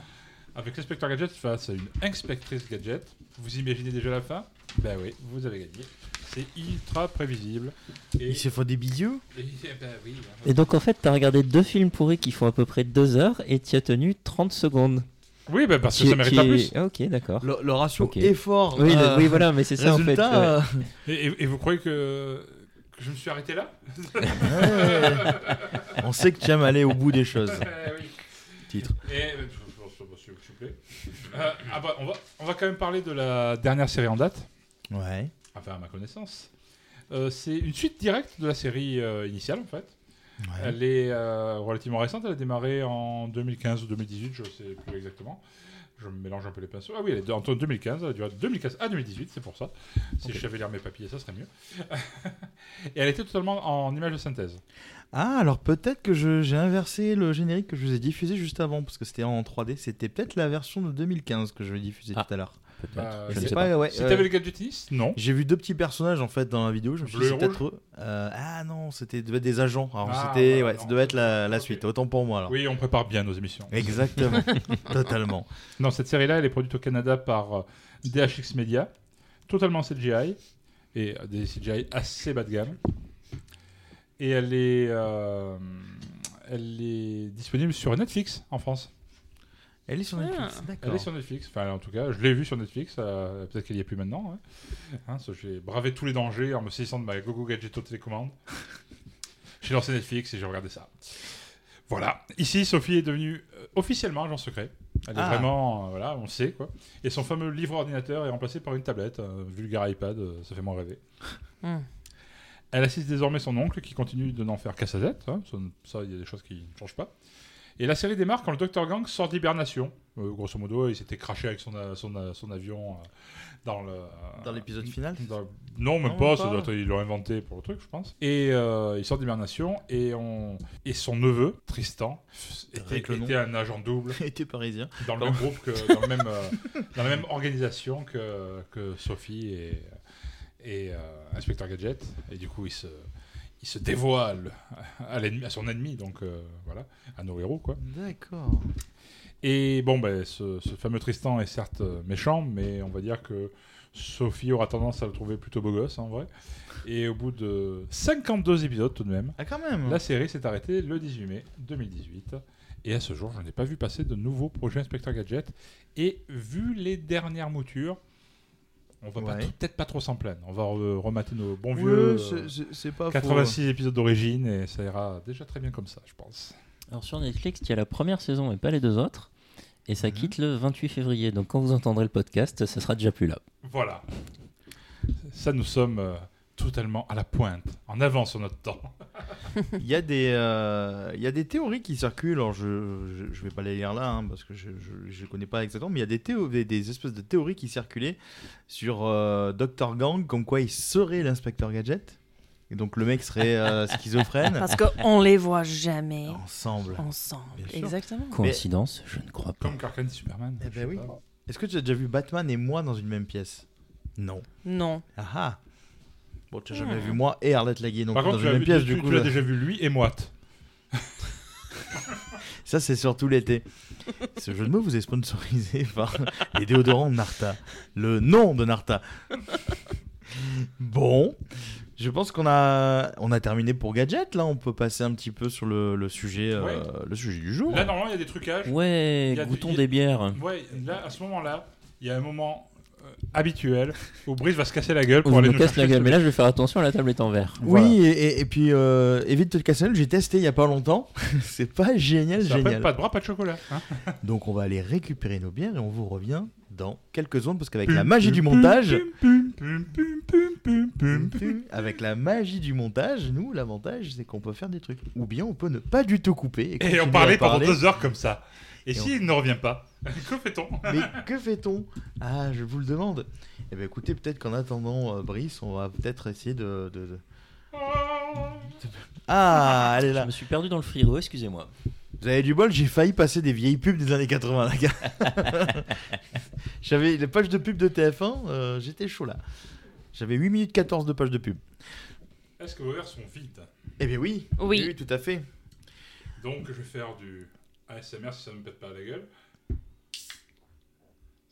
Avec l'inspecteur Gadget face à une inspectrice Gadget, vous imaginez déjà la fin? Ben oui, vous avez gagné. C'est ultra prévisible. Et, Ils se font des bisous et- ben oui, Et donc en fait, t'as regardé deux films pourris qui font à peu près deux heures et t'y as tenu 30 secondes. Oui, ben parce que Qui- ça mérite qui pas est- plus. Ah, ok, d'accord. Le, le ratio effort. Oui, euh, oui, voilà, mais c'est ça en fait. ouais. euh, Et, et- et vous croyez que, que je me suis arrêté là? On sait que tu aimes aller au bout des choses. Eh oui. Titre. Et, euh, s'il s'il vous plaît. Euh, ah bah, on, va, on va quand même parler de la dernière série en date, Ouais. enfin à ma connaissance. Euh, c'est une suite directe de la série euh, initiale en fait. Ouais. Elle est relativement récente, elle a démarré en 2015 ou 2018, je sais plus exactement. Je me mélange un peu les pinceaux. Ah oui, elle est en 2015, elle a duré de 2015 à 2018, c'est pour ça. Si Ok. je savais lire mes papiers, ça serait mieux. Et elle était totalement en image de synthèse. Ah, alors peut-être que je- j'ai inversé le générique que je vous ai diffusé juste avant, parce que c'était en 3D. C'était peut-être la version de 2015 que je vais diffuser Ah. tout à l'heure. Peut-être. Je Je ne sais pas, pas. ouais. Si euh, t'avais le gadgetiste Non. J'ai vu deux petits personnages en fait dans la vidéo. Je me suis dit, peut-être eux. Euh, ah non, c'était devait être des agents. Alors Ah, c'était, ouais, non. ça devait être la, la suite. Autant pour moi alors. Oui, on prépare bien nos émissions. Exactement, totalement. Non, cette série-là, elle est produite au Canada par euh, DHX Media, totalement CGI, et euh, des CGI assez bas de gamme. Et elle est, euh, elle est disponible sur Netflix en France. Elle est sur Netflix, Elle d'accord. est sur Netflix, enfin en tout cas, je l'ai vue sur Netflix, euh, peut-être qu'elle y est plus maintenant. ouais. Hein, ça, J'ai bravé tous les dangers en me saisissant de ma Gogo Gadgeto télécommande. j'ai lancé Netflix et j'ai regardé ça. Voilà. Ici, Sophie est devenue euh, officiellement agent secret. Elle est Ah. vraiment, euh, voilà, on le sait quoi. Et son fameux livre ordinateur est remplacé par une tablette, un vulgaire iPad, euh, ça fait moins rêver. Hmm. Elle assiste désormais son oncle qui continue de n'en faire qu'à sa tête. hein. Ça, il y a des choses qui ne changent pas. Et la série démarre quand le Dr Gang sort d'hibernation. Euh, grosso modo, il s'était craché avec son, son, a- son avion euh, dans le. Dans l'épisode final dans- Non, même Non, pas. pas. ça doit être- ils l'ont inventé pour le truc, je pense. Et euh, il sort d'hibernation et, on... et son neveu, Tristan, était, un agent double était parisien. dans le Pardon. même groupe que dans, le même, euh, dans la même organisation que, que Sophie et, et euh, Inspecteur Gadget. Et du coup, il se, il se dévoile à, son ennemi, donc euh, voilà, à nos héros, quoi. D'accord. Et bon, ben, ce, ce fameux Tristan est certes euh, méchant, mais on va dire que Sophie aura tendance à le trouver plutôt beau gosse, en vrai. Et au bout de 52 épisodes, tout de même, Ah quand même. la série s'est arrêtée le 18 mai 2018. Et à ce jour, je n'ai pas vu passer de nouveaux projets Inspecteur Gadget. Et vu les dernières moutures, on va Ouais. peut-être pas trop s'en plaindre. On va re- remater nos bons Ouais, vieux c'est- euh, faux. 86 épisodes d'origine et ça ira déjà très bien comme ça, je pense. Alors sur Netflix, il y a la première saison et pas les deux autres. Et ça Mhm. quitte le 28 février. Donc quand vous entendrez le podcast, ça sera déjà plus là. Voilà. Ça, nous sommes euh, totalement à la pointe, en avance sur notre temps. Il y, a des, euh, il y a des théories qui circulent, alors je ne vais pas les lire là, hein, parce que je ne connais pas exactement, mais il y a des, théo- des, des espèces de théories qui circulaient sur euh, Dr. Gang, comme quoi il serait l'inspecteur Gadget. Et donc le mec serait euh, schizophrène. Parce qu'on les voit jamais Ensemble. ensemble. Exactement. Coïncidence Je ne crois pas. Comme Clark Kent et Superman. Eh ben oui. pas. Est-ce que tu as déjà vu Batman et moi dans une même pièce? Non. Non. Ah ah Bon, tu n'as jamais Hmm. vu moi et Arlette Laguier non Par plus contre, dans tu, une as, même vu- pièce, tu- du tu coup. l'as là. déjà vu lui et Moite. Ça, c'est surtout l'été. Ce jeu de mots vous est sponsorisé par les déodorants Narta. Le nom de Narta. Bon, Je pense qu'on a, on a terminé pour Gadget. Là, on peut passer un petit peu sur le, le sujet, euh, Ouais. le sujet du jour. Là, normalement, il y a des trucages. Ouais, Il y a du- goûtons il y a- des bières. Ouais, là, à ce moment-là, il y a un moment euh, habituel où Brice va se casser la gueule pour On aller me nous casse la gueule, le mais là je vais faire attention, la table est en verre. Oui, et, et- et puis euh, évite de te casser la gueule, j'ai testé il y a pas longtemps. c'est pas génial, Ça génial. pas de bras, pas de chocolat. hein. Donc on va aller récupérer nos bières et on vous revient dans quelques secondes parce qu'avec la magie pum, du montage, pum, pum, pum, pum, pum, pum, pum. avec la magie du montage, nous l'avantage c'est qu'on peut faire des trucs. Ou bien on peut ne pas du tout couper et, Et on parlait pendant deux heures comme ça. Et, Et s'il ne revient pas, que fait-on? Mais que fait-on? Ah, je vous le demande. Eh bien écoutez, peut-être qu'en attendant euh, Brice, on va peut-être essayer de, de- de- Ah, elle est Je là. me suis perdu dans le friro, excusez-moi. Vous avez du bol, j'ai failli passer des vieilles pubs des années 80, les gars. J'avais les pages de pub de TF1, euh, j'étais chaud là. J'avais 8 minutes 14 de pages de pub. Est-ce que vos verres sont vides? Eh bien oui. Oui. oui, tout à fait. Donc je vais faire du ASMR si ça ne me pète pas la gueule.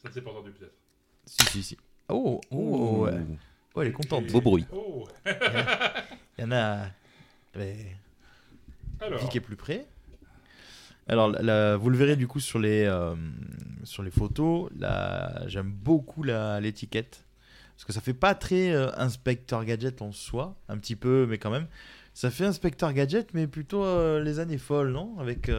Ça ne s'est pas entendu peut-être. Si, si, si. Oh, oh, ouais. Oh, elle est contente. Beau bruit. Oh Il y en a. Mais... Alors, Vic est plus près. Alors, la- la- vous le verrez du coup sur les, euh, sur les photos. J'aime beaucoup la, l'étiquette. Parce que ça fait pas très euh, inspecteur gadget en soi. Un petit peu, mais quand même. Ça fait inspecteur gadget, mais plutôt euh, les années folles, non? Avec.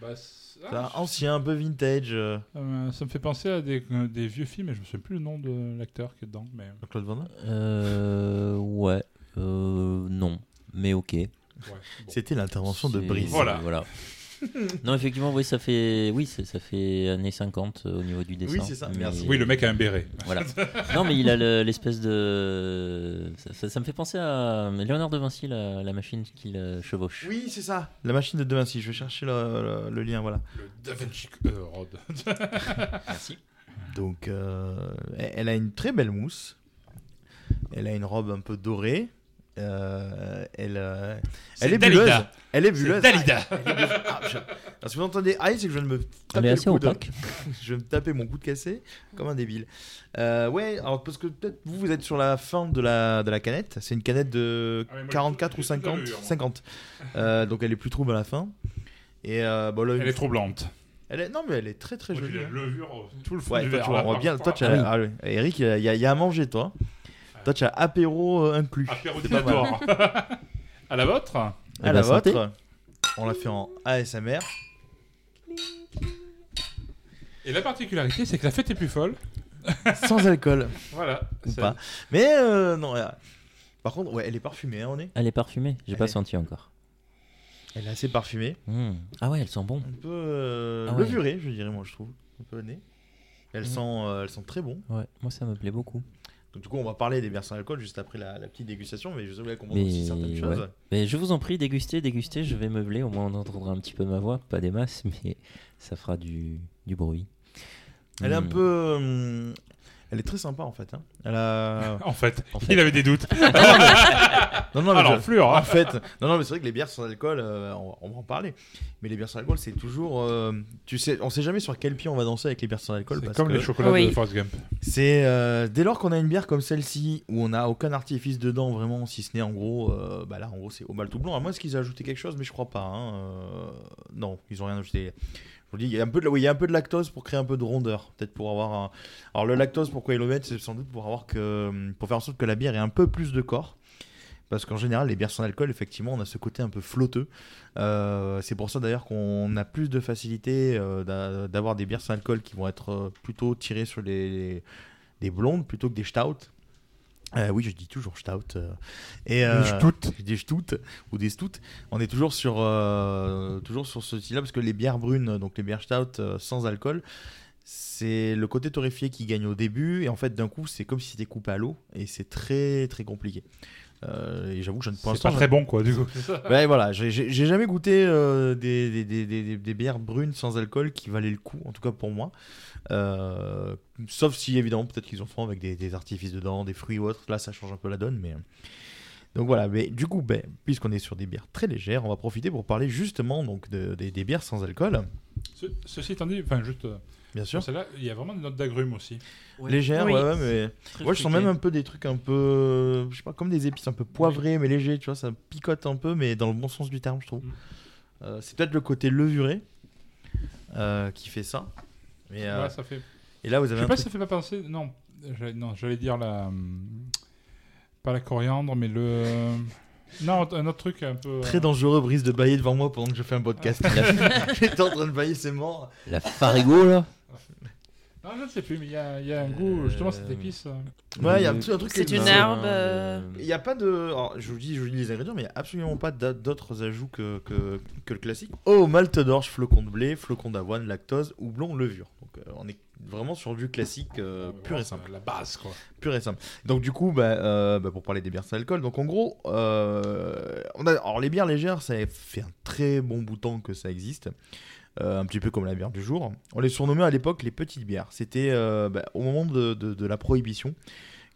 Bah, ça, ah, ancien, un peu vintage. euh, euh, ça me fait penser à des, euh, des vieux films, et je me souviens plus le nom de l'acteur qui est dedans. Mais Claude Van Damme. Euh. Ouais. Euh. Non. Mais ok. ouais, bon. C'était l'intervention de Brice. Voilà. voilà. non, effectivement, oui, ça fait, oui, c'est- ça fait années 50 euh, au niveau du dessin. Oui, c'est ça, mais- merci. Oui, le mec a un béret. Voilà. non, mais il a le- l'espèce de. Ça, ça- ça me fait penser à Léonard de Vinci, la, la machine qu'il euh, chevauche. Oui, c'est ça. La machine de De Vinci. Je vais chercher le, le- le lien, voilà. Le Da Vinci euh, Road. Merci. Donc, euh, elle a une très belle mousse. Elle a une robe un peu dorée. Euh, elle, euh, elle est bulleuse. Elle est bulleuse. Dalida. Ah, elle est bulleuse. Ah, je- Alors, si vous entendez aïe, c'est que je viens de me taper le je vais me taper mon coude cassé comme un débile. Euh, ouais, alors parce que peut-être vous, vous êtes sur la fin de la, de la canette. C'est une canette de Ah oui, moi, 44 j'ai ou toute la 50. levure, moi. 50. Euh, donc elle est plus trouble à la fin. Et euh, bon, là, Elle est troublante. elle est- Non, mais elle est très très jolie. hein. levure, tout le fond Ouais, du toi, verre. tu vois, bien. Toi, tu Ah as, oui. ah. Eric, y, y il y a à manger, toi. Toi, tu as apéro euh, inclus. Apéro C'est pas mal. à la vôtre À Eh la ben, santé. vôtre. On l'a fait en ASMR. Et la particularité, c'est que la fête est plus folle. sans alcool. Voilà. Ou c'est- pas. Mais euh, non. euh, Par contre, ouais, elle est parfumée, hein, on est. Elle est parfumée, j'ai Elle pas est- senti encore. Elle est assez parfumée. Hmm. Ah ouais, elle sent bon. Un peu euh, Ah ouais. levurée, je dirais, moi, je trouve. Un peu au nez. Elle, Mhm. sent, euh, elle sent très bon. Ouais, moi ça me plaît beaucoup. Donc, du coup, on va parler des sans alcool juste après la, la petite dégustation, mais je voulais qu'on Mais, aussi certaines choses. Mais je vous en prie, dégustez, dégustez, je vais meubler, au moins on entendra un petit peu ma voix, pas des masses, mais ça fera du, du bruit. Elle est un Hmm. peu. Elle est très sympa en fait. hein. Elle a. En fait, En fait. il avait des doutes. Non, non, mais Alors, je- Fleur, hein. En fait, non, non, mais c'est vrai que les bières sans alcool, euh, on, on va en parler. Mais les bières sans alcool, c'est toujours. euh, tu sais, on sait jamais sur quel pied on va danser avec les bières sans alcool. C'est parce comme que les chocolats Oui. de Forrest Gump. C'est euh, dès lors qu'on a une bière comme celle-ci où on n'a aucun artifice dedans vraiment, si ce n'est en gros, euh, bah là en gros c'est au mal tout blanc. À moins qu'ils aient ajouté quelque chose, mais je crois pas. hein, euh, non, ils ont rien ajouté. Il y a un peu de, oui, il y a un peu de lactose pour créer un peu de rondeur, peut-être pour avoir. Alors le lactose, pourquoi ils le mettent, c'est sans doute pour avoir que, pour faire en sorte que la bière ait un peu plus de corps. Parce qu'en général, les bières sans alcool, effectivement, on a ce côté un peu flotteux. Euh, c'est pour ça d'ailleurs qu'on a plus de facilité euh, d'a- d'avoir des bières sans alcool qui vont être euh, plutôt tirées sur des blondes plutôt que des stouts. Euh, oui, je dis toujours stout. et, euh, stout. Des stout ou des stout. On est toujours sur, euh, toujours sur ce style-là parce que les bières brunes, donc les bières stout euh, sans alcool, c'est le côté torréfié qui gagne au début. Et en fait, d'un coup, c'est comme si c'était coupé à l'eau. Et c'est très, très compliqué. Euh, et j'avoue que je ne l'instant, pas très bon, quoi, du coup. Ouais, voilà, j'ai- jamais goûté euh, des, des, des, des- des bières brunes sans alcool qui valaient le coup, en tout cas pour moi. Euh, sauf si, évidemment, peut-être qu'ils en font avec des, des artifices dedans, des fruits ou autres. Là, ça change un peu la donne. mais Donc voilà, mais du coup, ben, puisqu'on est sur des bières très légères, on va profiter pour parler justement donc, de, des, des bières sans alcool. Ce- ceci étant dit, enfin, juste. Bien sûr. Celle-là, il y a vraiment des notes d'agrumes aussi. Légère, Oui. ouais, ouais, mais Très moi je sens même un peu des trucs un peu, je sais pas, comme des épices un peu poivrées mais légers, tu vois, ça picote un peu, mais dans le bon sens du terme, je trouve. Mm. Euh, c'est peut-être le côté levuré euh, qui fait ça. Mais, euh, Ouais, ça fait. et là, vous Je avez sais un pas truc- si ça fait pas penser. Non, j'allais- non, j'allais dire la. hum, Pas la coriandre, mais le. Non, un autre truc un peu. très dangereux, Brice, de bailler devant moi pendant que je fais un podcast. J'étais en train de bailler, c'est mort. La farigot, là? Non, je ne sais plus, mais il y a, il y a un goût, justement, cette Euh, épice. euh. Ouais, il y a un, petit- un truc. C'est une herbe. euh, Il n'y a pas de. alors, je vous dis, je vous dis les ingrédients, mais il n'y a absolument pas d'a- d'autres ajouts que, que, que le classique. Oh, malte d'orge, flocon de blé, flocon d'avoine, lactose, houblon, levure. Donc euh, on est vraiment sur du classique euh, pur et simple. La base, quoi. Pur et simple. Donc du coup, bah, euh, bah, pour parler des bières sans alcool, donc en gros, euh, on a, alors les bières légères, ça fait un très bon bout de temps que ça existe. Euh, un petit peu comme la bière du jour. On les surnommait à l'époque les petites bières. C'était euh, bah, au moment de, de- de la prohibition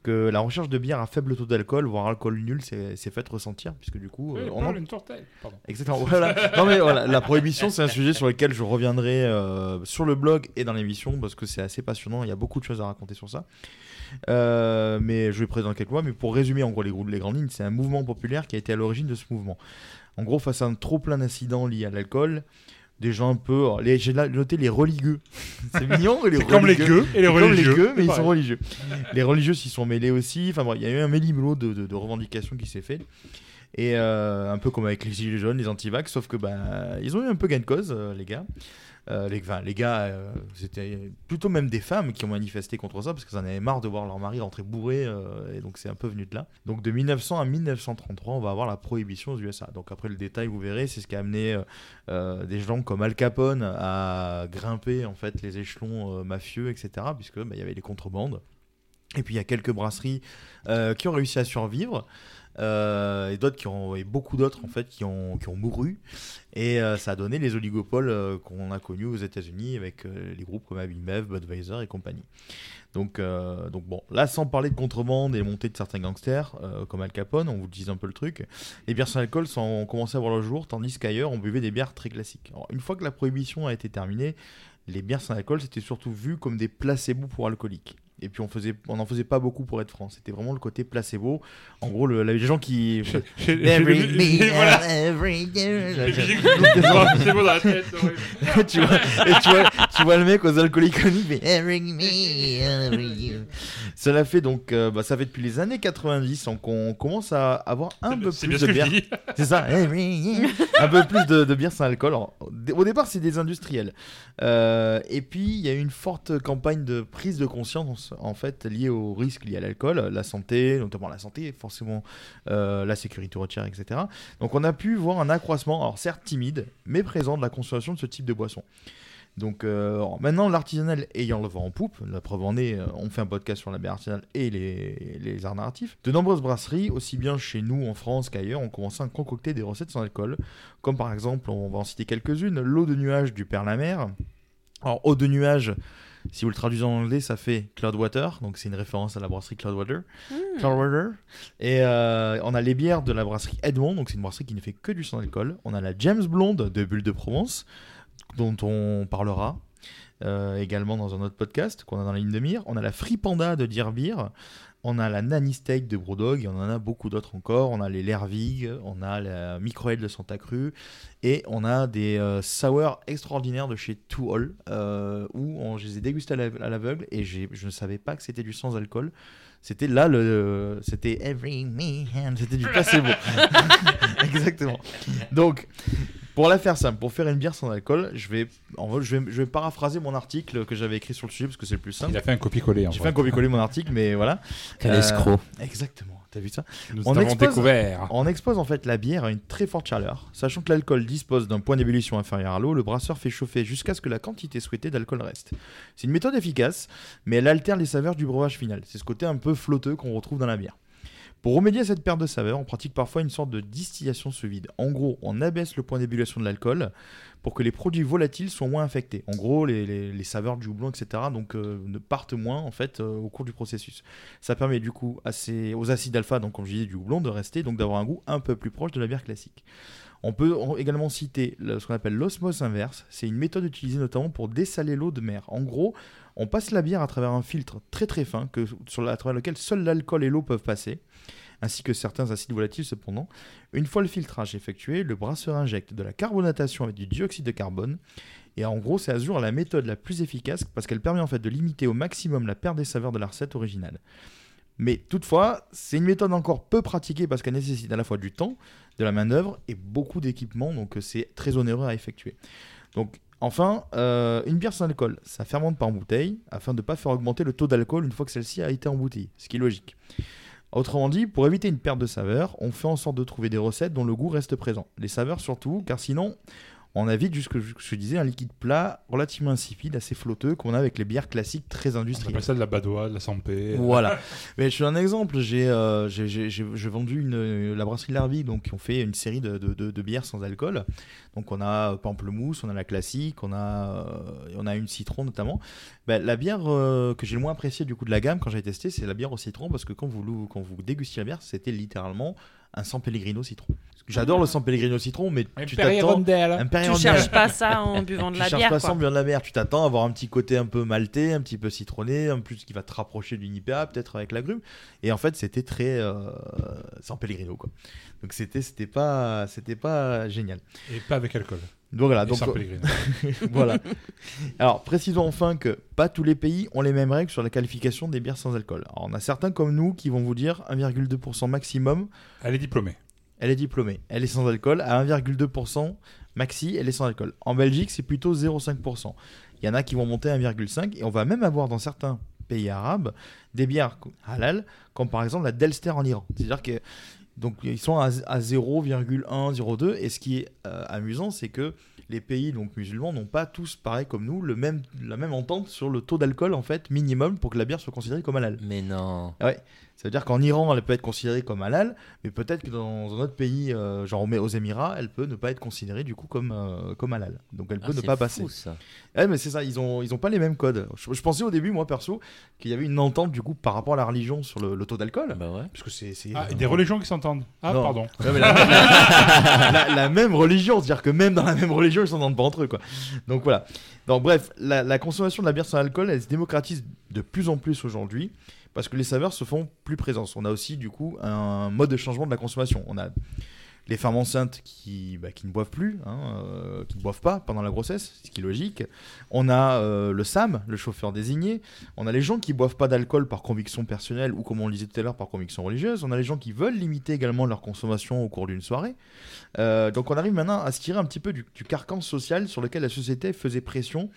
que la recherche de bières à faible taux d'alcool, voire alcool nul, s'est faite ressentir, puisque du coup, Oui, euh, on Paul, en- une tourtelle. Pardon. Exactement. Voilà. Non mais voilà, la prohibition, c'est un sujet sur lequel je reviendrai euh, sur le blog et dans l'émission parce que c'est assez passionnant. Il y a beaucoup de choses à raconter sur ça. Euh, mais je vais présenter quelques mots. Mais pour résumer en gros les, gros- les grandes lignes, c'est un mouvement populaire qui a été à l'origine de ce mouvement. En gros, face à un trop plein d'incidents liés à l'alcool, des gens un peu, alors, les- j'ai noté les religieux. c'est mignon. Les C'est comme les religieux. gueux et les C'est comme religieux. les gueux, mais ils sont religieux. les religieux s'y sont mêlés aussi. Enfin bon, il y a eu un méli-mélo de, de- de revendications qui s'est fait. Et euh, un peu comme avec les gilets jaunes, les antivax, sauf que bah, ils ont eu un peu gain de cause, euh, les gars. Euh, les, gars, euh, c'était plutôt même des femmes qui ont manifesté contre ça parce qu'elles en avaient marre de voir leur mari rentrer bourré euh, et donc c'est un peu venu de là. Donc de 1900 à 1933, on va avoir la prohibition aux USA. Donc après le détail, vous verrez, c'est ce qui a amené des gens comme Al Capone à grimper en fait les échelons mafieux, etc. Puisque bah, il y avait les contrebandes. Et puis il y a quelques brasseries qui ont réussi à survivre. Euh, et d'autres qui ont et beaucoup d'autres en fait qui ont, qui ont mouru et euh, ça a donné les oligopoles euh, qu'on a connus aux États-Unis avec les groupes comme Abimev, Budweiser et compagnie. Donc, donc bon, là sans parler de contrebande et montée de certains gangsters comme Al Capone, on vous disait un peu le truc, les bières sans alcool ont commencé à voir le jour, tandis qu'ailleurs on buvait des bières très classiques. Une fois que la prohibition a été terminée, les bières sans alcool c'était surtout vu comme des placebos pour alcooliques. Et puis on faisait, on n'en faisait pas beaucoup pour être franc. C'était vraiment le côté placebo. En gros, le, les gens qui. Tu, vois, et tu, vois, tu vois le mec aux alcooliques mais every me, every you. Cela fait donc, euh, bah, ça fait depuis les années 90 donc on commence à avoir un peu plus de bière. C'est ça, year. un peu plus de, de bière sans alcool. Alors, au départ, c'est des industriels. Euh, et puis, il y a eu une forte campagne de prise de conscience, en fait, liée aux risques liés à l'alcool, la santé, notamment la santé, forcément euh, la sécurité routière, etc. Donc, on a pu voir un accroissement, alors certes timide, mais présent de la consommation de ce type de boisson. Donc euh, maintenant, l'artisanal ayant le vent en poupe, la preuve en est, euh, on fait un podcast sur la bière artisanale et les, les arts narratifs. De nombreuses brasseries, aussi bien chez nous en France qu'ailleurs, ont commencé à concocter des recettes sans alcool, comme par exemple, on va en citer quelques-unes, l'eau de nuage du Père la Mer. Alors, eau de nuage, si vous le traduisez en anglais, ça fait Cloudwater, donc c'est une référence à la brasserie Cloudwater. Cloudwater. Et euh, on a les bières de la brasserie Edmond, donc c'est une brasserie qui ne fait que du sans alcool. On a la James Blonde de Bulle de Provence, dont on parlera euh, également dans un autre podcast qu'on a dans la ligne de mire. On a la Free Panda de Deer Beer. On a la Nanny Steak de Brewdog, et on en a beaucoup d'autres encore. On a les Lervig, on a la Microel de Santa Cruz, et on a des euh, sours extraordinaires de chez Two All, euh, où on, je les ai dégustés à la- à l'aveugle, et je ne savais pas que c'était du sans alcool. C'était là le. C'était Every Man, c'était du placebo. Exactement. Donc, pour la faire simple, pour faire une bière sans alcool, je vais, en je vais, je vais paraphraser mon article que j'avais écrit sur le sujet parce que c'est le plus simple. Il a fait un copier-coller. J'ai fait un copier-coller mon article, mais voilà. Quel Euh, escroc. Exactement. T'as vu ça Nous on avons expose- découvert. On expose en fait la bière à une très forte chaleur. Sachant que l'alcool dispose d'un point d'ébullition inférieur à l'eau, le brasseur fait chauffer jusqu'à ce que la quantité souhaitée d'alcool reste. C'est une méthode efficace, mais elle altère les saveurs du breuvage final. C'est ce côté un peu flotteux qu'on retrouve dans la bière. Pour remédier à cette perte de saveur, on pratique parfois une sorte de distillation sous vide. En gros, on abaisse le point d'ébullition de l'alcool pour que les produits volatiles soient moins affectés. En gros, les, saveurs du houblon, etc., donc, euh, ne partent moins en fait euh, au cours du processus. Ça permet du coup à aux acides alpha, donc comme je disais du houblon, de rester, donc d'avoir un goût un peu plus proche de la bière classique. On peut en- également citer ce qu'on appelle l'osmose inverse. C'est une méthode utilisée notamment pour dessaler l'eau de mer. En gros, on passe la bière à travers un filtre très très fin à travers lequel seul l'alcool et l'eau peuvent passer, ainsi que certains acides volatiles cependant. Une fois le filtrage effectué, le brasseur injecte de la carbonatation avec du dioxyde de carbone. Et en gros, c'est Azur la méthode la plus efficace parce qu'elle permet en fait de limiter au maximum la perte des saveurs de la recette originale. Mais toutefois, c'est une méthode encore peu pratiquée parce qu'elle nécessite à la fois du temps, de la main-d'œuvre et beaucoup d'équipements, donc euh, c'est très onéreux à effectuer. Donc, enfin, euh, une bière sans alcool, ça fermente par bouteille afin de ne pas faire augmenter le taux d'alcool une fois que celle-ci a été embouteillée, ce qui est logique. Autrement dit, pour éviter une perte de saveur, on fait en sorte de trouver des recettes dont le goût reste présent. Les saveurs surtout, car sinon, on a vite, jusque je je disais, un liquide plat relativement insipide, assez flotteux, qu'on a avec les bières classiques très On industrielles. appelle ça de la badoie, de la sampé. Voilà. Mais je suis un exemple. J'ai euh, vendu une, la brasserie Larvie, donc qui ont fait une série de, de- de- de bières sans alcool. Donc on a euh, pamplemousse, on a la classique, on a, euh, on a une citron notamment. Ben, la bière euh, que j'ai le moins appréciée du coup de la gamme quand j'ai testé, c'est la bière au citron parce que quand vous, quand vous dégustiez la bière, c'était littéralement un San Pellegrino citron. J'adore le San Pellegrino citron, mais tu t'attends. Tu cherches pas ça en buvant de Tu la cherches bière, pas ça en buvant de la bière, tu t'attends à avoir un petit côté un peu maltais, un petit peu citronné, en plus qui va te rapprocher d'une IPA, peut-être avec l'agrume. Et en fait, c'était très euh, sans Pellegrino quoi. Donc c'était c'était pas c'était pas génial. Et pas avec alcool. Donc voilà, Et donc sans Pellegrino. voilà. Alors, précisons enfin que pas tous les pays ont les mêmes règles sur la qualification des bières sans alcool. Alors, on a certains comme nous qui vont vous dire 1,2% maximum. Elle est diplômée. Elle est diplômée. Elle est sans alcool. À 1,2% maxi, elle est sans alcool. En Belgique, c'est plutôt 0,5%. Il y en a qui vont monter à 1,5%. Et on va même avoir dans certains pays arabes des bières halal, comme par exemple la Delster en Iran. C'est-à-dire que donc ils sont à, à 0,1, 0,2. Et ce qui est euh, amusant, c'est que les pays donc musulmans n'ont pas tous, pareil comme nous, le même, la même entente sur le taux d'alcool en fait minimum pour que la bière soit considérée comme halal. Mais non. Ouais. Ça veut dire qu'en Iran, elle peut être considérée comme halal, mais peut-être que dans un autre pays, euh, genre aux Émirats, elle peut ne pas être considérée du coup comme, euh, comme halal. Donc elle Ah, peut ne pas fou, passer. ça. Ouais, mais c'est ça, ils ont, ils ont pas les mêmes codes. Je, je pensais au début, moi perso, qu'il y avait une entente du coup par rapport à la religion sur le, le taux d'alcool. Bah ouais. Parce que c'est. c'est- Ah, euh, des religions qui s'entendent. Ah, non. pardon. Mais la, la- la même religion, c'est-à-dire que même dans la même religion, ils s'entendent pas entre eux, quoi. Donc voilà. Donc bref, la, la consommation de la bière sans alcool, elle se démocratise de plus en plus aujourd'hui parce que les saveurs se font plus présentes. On a aussi du coup un mode de changement de la consommation. On a les femmes enceintes qui, bah, qui ne boivent plus, hein, euh, qui ne boivent pas pendant la grossesse, ce qui est logique. On a euh, le SAM, le chauffeur désigné. On a les gens qui boivent pas d'alcool par conviction personnelle ou comme on le disait tout à l'heure par conviction religieuse. On a les gens qui veulent limiter également leur consommation au cours d'une soirée. Euh, donc on arrive maintenant à se tirer un petit peu du, du carcan social sur lequel la société faisait pression.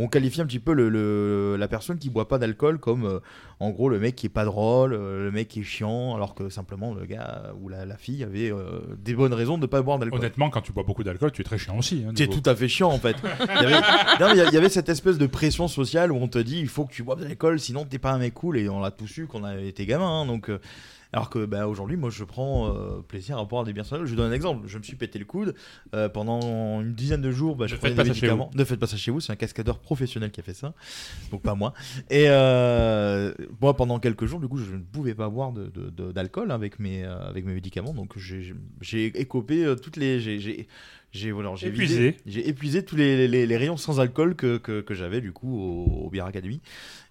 On qualifie un petit peu le, le- la personne qui boit pas d'alcool comme euh, en gros le mec qui est pas drôle, euh, le mec qui est chiant, alors que simplement le gars ou la, la fille avait euh, des bonnes raisons de ne pas boire d'alcool. Honnêtement, quand tu bois beaucoup d'alcool, tu es très chiant aussi. hein, C'est niveau- tout à fait chiant en fait. Il y, avait, non, il y cette espèce de pression sociale où on te dit il faut que tu boives de l'alcool sinon t'es pas un mec cool et on l'a tous eu quand on a été gamin. hein, donc, alors que bah, aujourd'hui, moi je prends euh, plaisir à boire des bières sans alcool. Je vous donne un exemple. Je me suis pété le coude euh, pendant une dizaine de jours. Bah, je Ne faites pas ça chez médicaments. Ne faites pas ça chez vous. C'est un cascadeur professionnel qui a fait ça, donc pas moi. Et euh, moi pendant quelques jours, du coup, je ne pouvais pas boire de- de- de- d'alcool avec mes euh, avec mes médicaments. Donc j'ai- écopé toutes les j'ai- j'ai j'ai voilà, j'ai Épuisé. j'ai épuisé tous les, les- les rayons sans alcool que, que, que j'avais du coup au, au Beer Academy.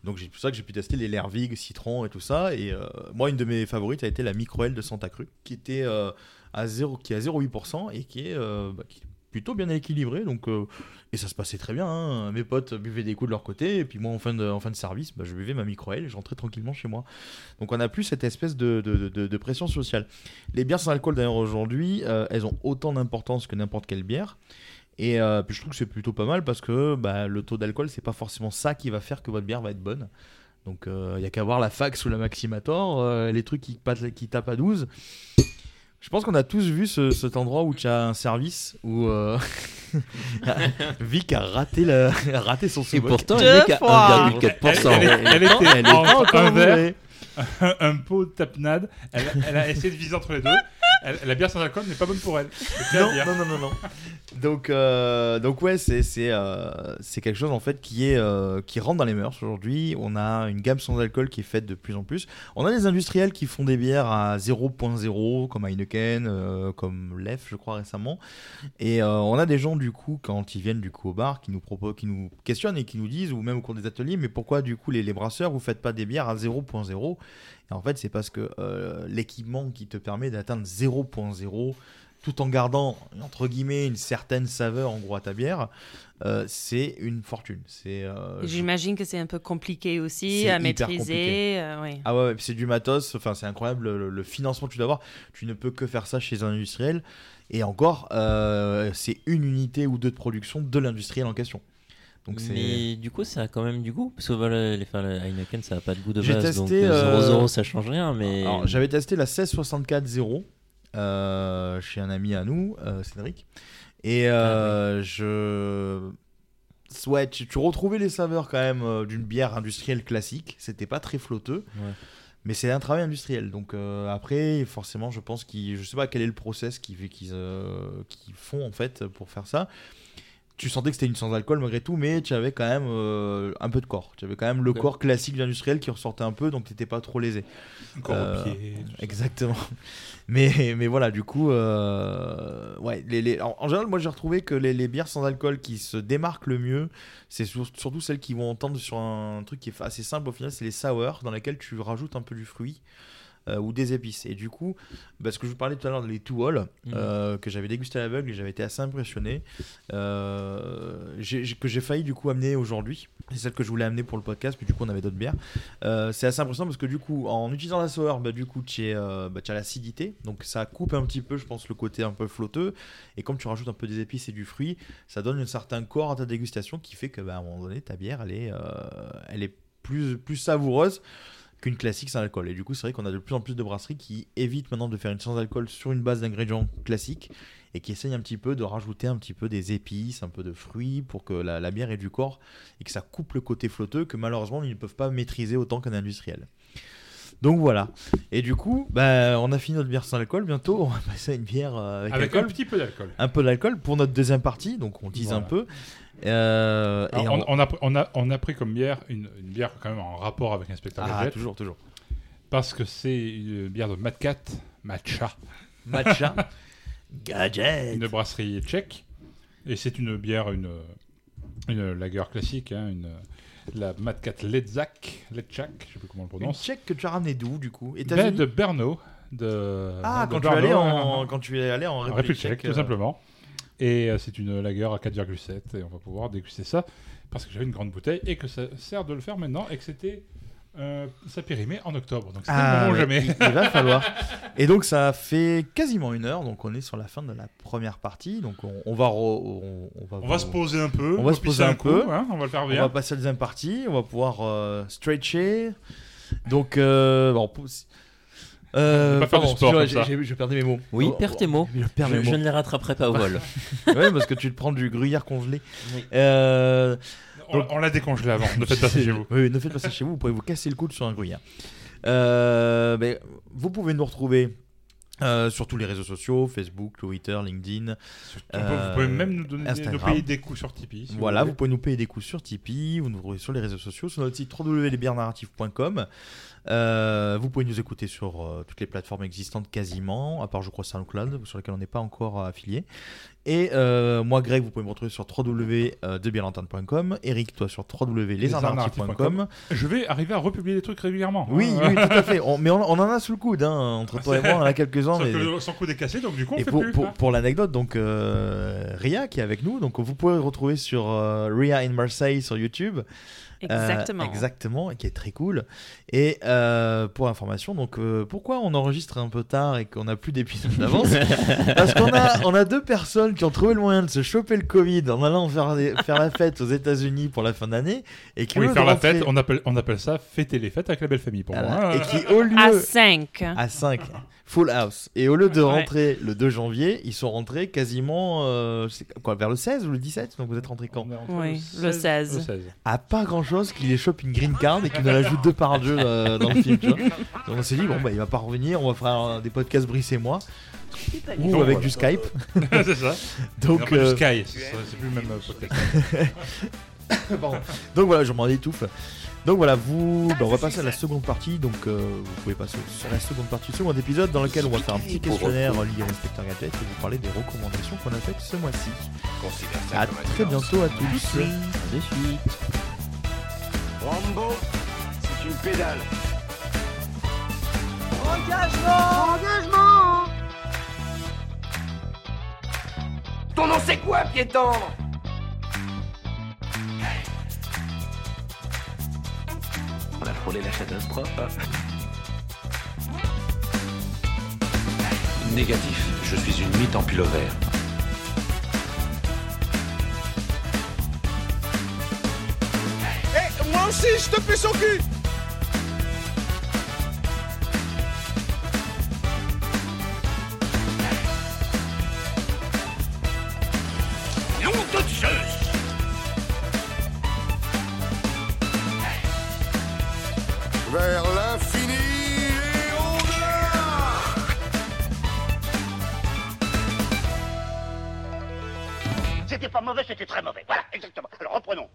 Donc c'est pour ça que j'ai pu tester les Lervig, Citron et tout ça. Et euh, moi, une de mes favorites a été la Microel de Santa Cruz, qui était euh, à 0, qui est à 0,8% et qui est, euh, bah, qui est plutôt bien équilibré. Donc euh, et ça se passait très bien. hein. Mes potes buvaient des coups de leur côté et puis moi en fin de, service, bah, je buvais ma Microel et j'entrais tranquillement chez moi. Donc on a plus cette espèce de, pression sociale. Les bières sans alcool d'ailleurs aujourd'hui, euh, elles ont autant d'importance que n'importe quelle bière. Et euh, puis je trouve que c'est plutôt pas mal parce que bah, le taux d'alcool, c'est pas forcément ça qui va faire que votre bière va être bonne. Donc il y a qu'à voir la fax ou la Maximator, les trucs qui tapent à 12. Je pense qu'on a tous vu ce- cet endroit où tu as un service où euh, Vic a raté, la, a raté son Et pourtant, elle n'est qu'à fois. 1,4%. Elle, elle- elle était Elle encore un verre, bourrée. un pot de tapenade. Elle, elle a essayé de viser entre les deux. La bière sans alcool n'est pas bonne pour elle. Non, non, non, non, non. Donc, euh, donc ouais, c'est c'est euh, c'est quelque chose en fait qui est euh, qui rentre dans les mœurs aujourd'hui. On a une gamme sans alcool qui est faite de plus en plus. On a des industriels qui font des bières à 0.0 comme Heineken, comme Lef, je crois récemment. Et on a des gens du coup quand ils viennent du coup au bar qui nous proposent, qui nous questionnent et qui nous disent ou même au cours des ateliers, mais pourquoi du coup les, les brasseurs vous faites pas des bières à 0.0 Et en fait, c'est parce que euh, l'équipement qui te permet d'atteindre 0.0 tout en gardant entre guillemets une certaine saveur en gros à ta bière, euh, c'est une fortune. C'est euh, J'imagine que c'est un peu compliqué aussi à maîtriser. euh, oui. ah ouais, c'est du matos, enfin c'est incroyable le, le financement que tu dois avoir. Tu ne peux que faire ça chez un industriel. Et encore, c'est une unité ou deux de production de l'industriel en question. Donc Mais du coup, ça a quand même du goût. Parce que voilà, les, enfin, le Heineken, ça a pas de goût de base. donc testé, euh, 0,0, euh, ça change rien. Mais j'avais testé la 1664-0 euh, chez un ami à nous, euh, Cédric. Et euh, je. Ouais, tu, tu retrouvais les saveurs quand même euh, d'une bière industrielle classique. C'était pas très flotteux. Ouais. Mais c'est un travail industriel. Donc euh, après, forcément, je pense qu'ils. Je sais pas quel est le process euh, qu'ils font en fait pour faire ça. Tu sentais que c'était une sans alcool malgré tout, mais tu avais quand même euh, un peu de corps. Tu avais quand même le corps classique de l'industriel qui ressortait un peu, donc t'étais pas trop lésé. Encore Euh, pied. Exactement. Mais, mais voilà, du coup, euh, ouais, les, les- en, en général, moi j'ai retrouvé que les, les bières sans alcool qui se démarquent le mieux, c'est sur- surtout celles qui vont entendre sur un truc qui est assez simple au final, c'est les sour, dans lesquelles tu rajoutes un peu du fruit. Euh, ou des épices. Et du coup, parce que je vous parlais tout à l'heure des two all Mhm. euh, que j'avais dégusté à l'aveugle et j'avais été assez impressionné, euh, que j'ai failli du coup amener aujourd'hui. C'est celle que je voulais amener pour le podcast, mais du coup on avait d'autres bières. Euh, c'est assez impressionnant parce que du coup, en utilisant la sour, bah, du coup, tu bah, as l'acidité, donc ça coupe un petit peu, je pense, le côté un peu flotteux. Et comme tu rajoutes un peu des épices et du fruit, ça donne un certain corps à ta dégustation qui fait que, bah, à un moment donné, ta bière, elle est, euh, elle est plus, plus savoureuse qu'une classique sans alcool. Et du coup, c'est vrai qu'on a de plus en plus de brasseries qui évitent maintenant de faire une sans alcool sur une base d'ingrédients classiques et qui essayent un petit peu de rajouter un petit peu des épices, un peu de fruits pour que la, la bière ait du corps et que ça coupe le côté flotteux que malheureusement ils ne peuvent pas maîtriser autant qu'un industriel. Donc voilà. Et du coup, bah, on a fini notre bière sans alcool. Bientôt, on va passer à une bière euh, avec, un petit peu d'alcool. Un peu d'alcool pour notre deuxième partie. Donc on tease Voilà. un peu. Euh, Alors, on- on, on a, on, a, on a pris comme bière une, une bière quand même en rapport avec Inspecteur Ah, Gadget. toujours, toujours. Parce que c'est une bière de Mad Cat, Matcha, Matcha. Gadget. une brasserie tchèque. Et c'est une bière, une, une lager classique, hein, une, la Mad Cat Ledzak, Ledzak, je sais plus comment on le Une prononce. tchèque que tu as ramené d'où du coup? Ben, États-Unis? de Brno. De, Ah, de quand tu, es allé en, quand tu es allé en en République, République tchèque, tout euh, simplement. Et euh, c'est une lager à 4,7 et on va pouvoir déguster ça parce que j'avais une grande bouteille et que ça sert de le faire maintenant et que c'était euh, ça périmait en octobre. Donc Ah, ouais, jamais. il, il va falloir. Et donc ça fait quasiment une heure, donc on est sur la fin de la première partie. Donc on, on va, re- on, on va, On va se poser un peu. On va se poser un peu. hein, on va le faire On bien. va passer à la deuxième partie. On va pouvoir euh, stretcher. Donc euh, bon, euh, pas faire du pardon, sport comme excuse-moi, ça. j'ai- j'ai- je perdais mes mots. Oui, Oh, perds tes mots. Je perds je, mes je mots. ne les rattraperai pas au vol. ouais, parce que tu te prends du gruyère congelé. Oui. Euh, On, on l'a décongelé avant. Ne faites pas ça chez vous. Oui, oui, ne faites pas ça chez vous, vous pouvez vous casser le coude sur un gruyère. Euh, mais vous pouvez nous retrouver euh, sur tous les réseaux sociaux, Facebook, Twitter, LinkedIn. On peut- vous pouvez même nous donner des, nous payer des coups sur Tipeee. si vous Voilà, voulez. vous pouvez nous payer des coups sur Tipeee, vous nous retrouvez sur les réseaux sociaux, sur notre site www.lesbiernarratifs.com. Euh, vous pouvez nous écouter sur euh, toutes les plateformes existantes quasiment, à part je crois SoundCloud, sur lesquelles on n'est pas encore euh, affilié. Et euh, moi, Greg, vous pouvez me retrouver sur www.debienlanterne.com. Eric, toi sur www.lesarnarratifs.com. Je vais arriver à republier des trucs régulièrement. Oui, oui, tout à fait. On- mais on, on en a sous le coude, hein, entre toi et moi, on en a quelques-uns. Mais- que son coup est cassé, donc du coup on et fait pour, plus. pour, hein. pour l'anecdote, donc Ria qui est avec nous, donc vous pouvez retrouver sur Ria in Marseille sur YouTube. Euh, Exactement. exactement, et qui est très cool. Et euh, pour information, donc euh, pourquoi on enregistre un peu tard et qu'on n'a plus d'épisodes d'avance Parce qu'on a, on a deux personnes qui ont trouvé le moyen de se choper le Covid en allant faire, des- faire la fête aux États-Unis pour la fin d'année et qui Oui, faire la rentrer- fête, on appelle, on appelle ça fêter les fêtes avec la belle famille pour Voilà. moi. et qui au lieu À 5. à 5. Full House. Et au lieu de Ouais. rentrer le 2 janvier, ils sont rentrés quasiment euh, quoi, vers le 16 ou le 17 Donc vous êtes rentrés quand? Oui, le 16. Le 16. À pas grand chose qu'il les chope une green card et qu'il nous rajoute deux par deux euh, dans le film. Tu vois Donc on s'est dit, bon, bah il va pas revenir, on va faire des podcasts Brice et moi. Ou Bon, avec voilà. du Skype. c'est ça. Donc, euh, Sky, c'est c'est plus le même euh, podcast. Donc voilà, je m'en étouffe. Donc voilà, vous, bah, on va passer à la seconde partie. Donc euh, vous pouvez passer sur la seconde partie du second épisode dans lequel on va faire un petit questionnaire lié à l'inspecteur Gadget et vous parler des recommandations qu'on a faites ce mois-ci. À très bientôt à tous. De suite. Rambo, c'est une pédale. Ton nom c'est quoi, piéton? On a frôlé la catastrophe. Négatif, je suis une mythe en pullover. Eh, moi aussi, je te fais son cul mauvais, c'était très mauvais. Voilà, exactement. Alors reprenons.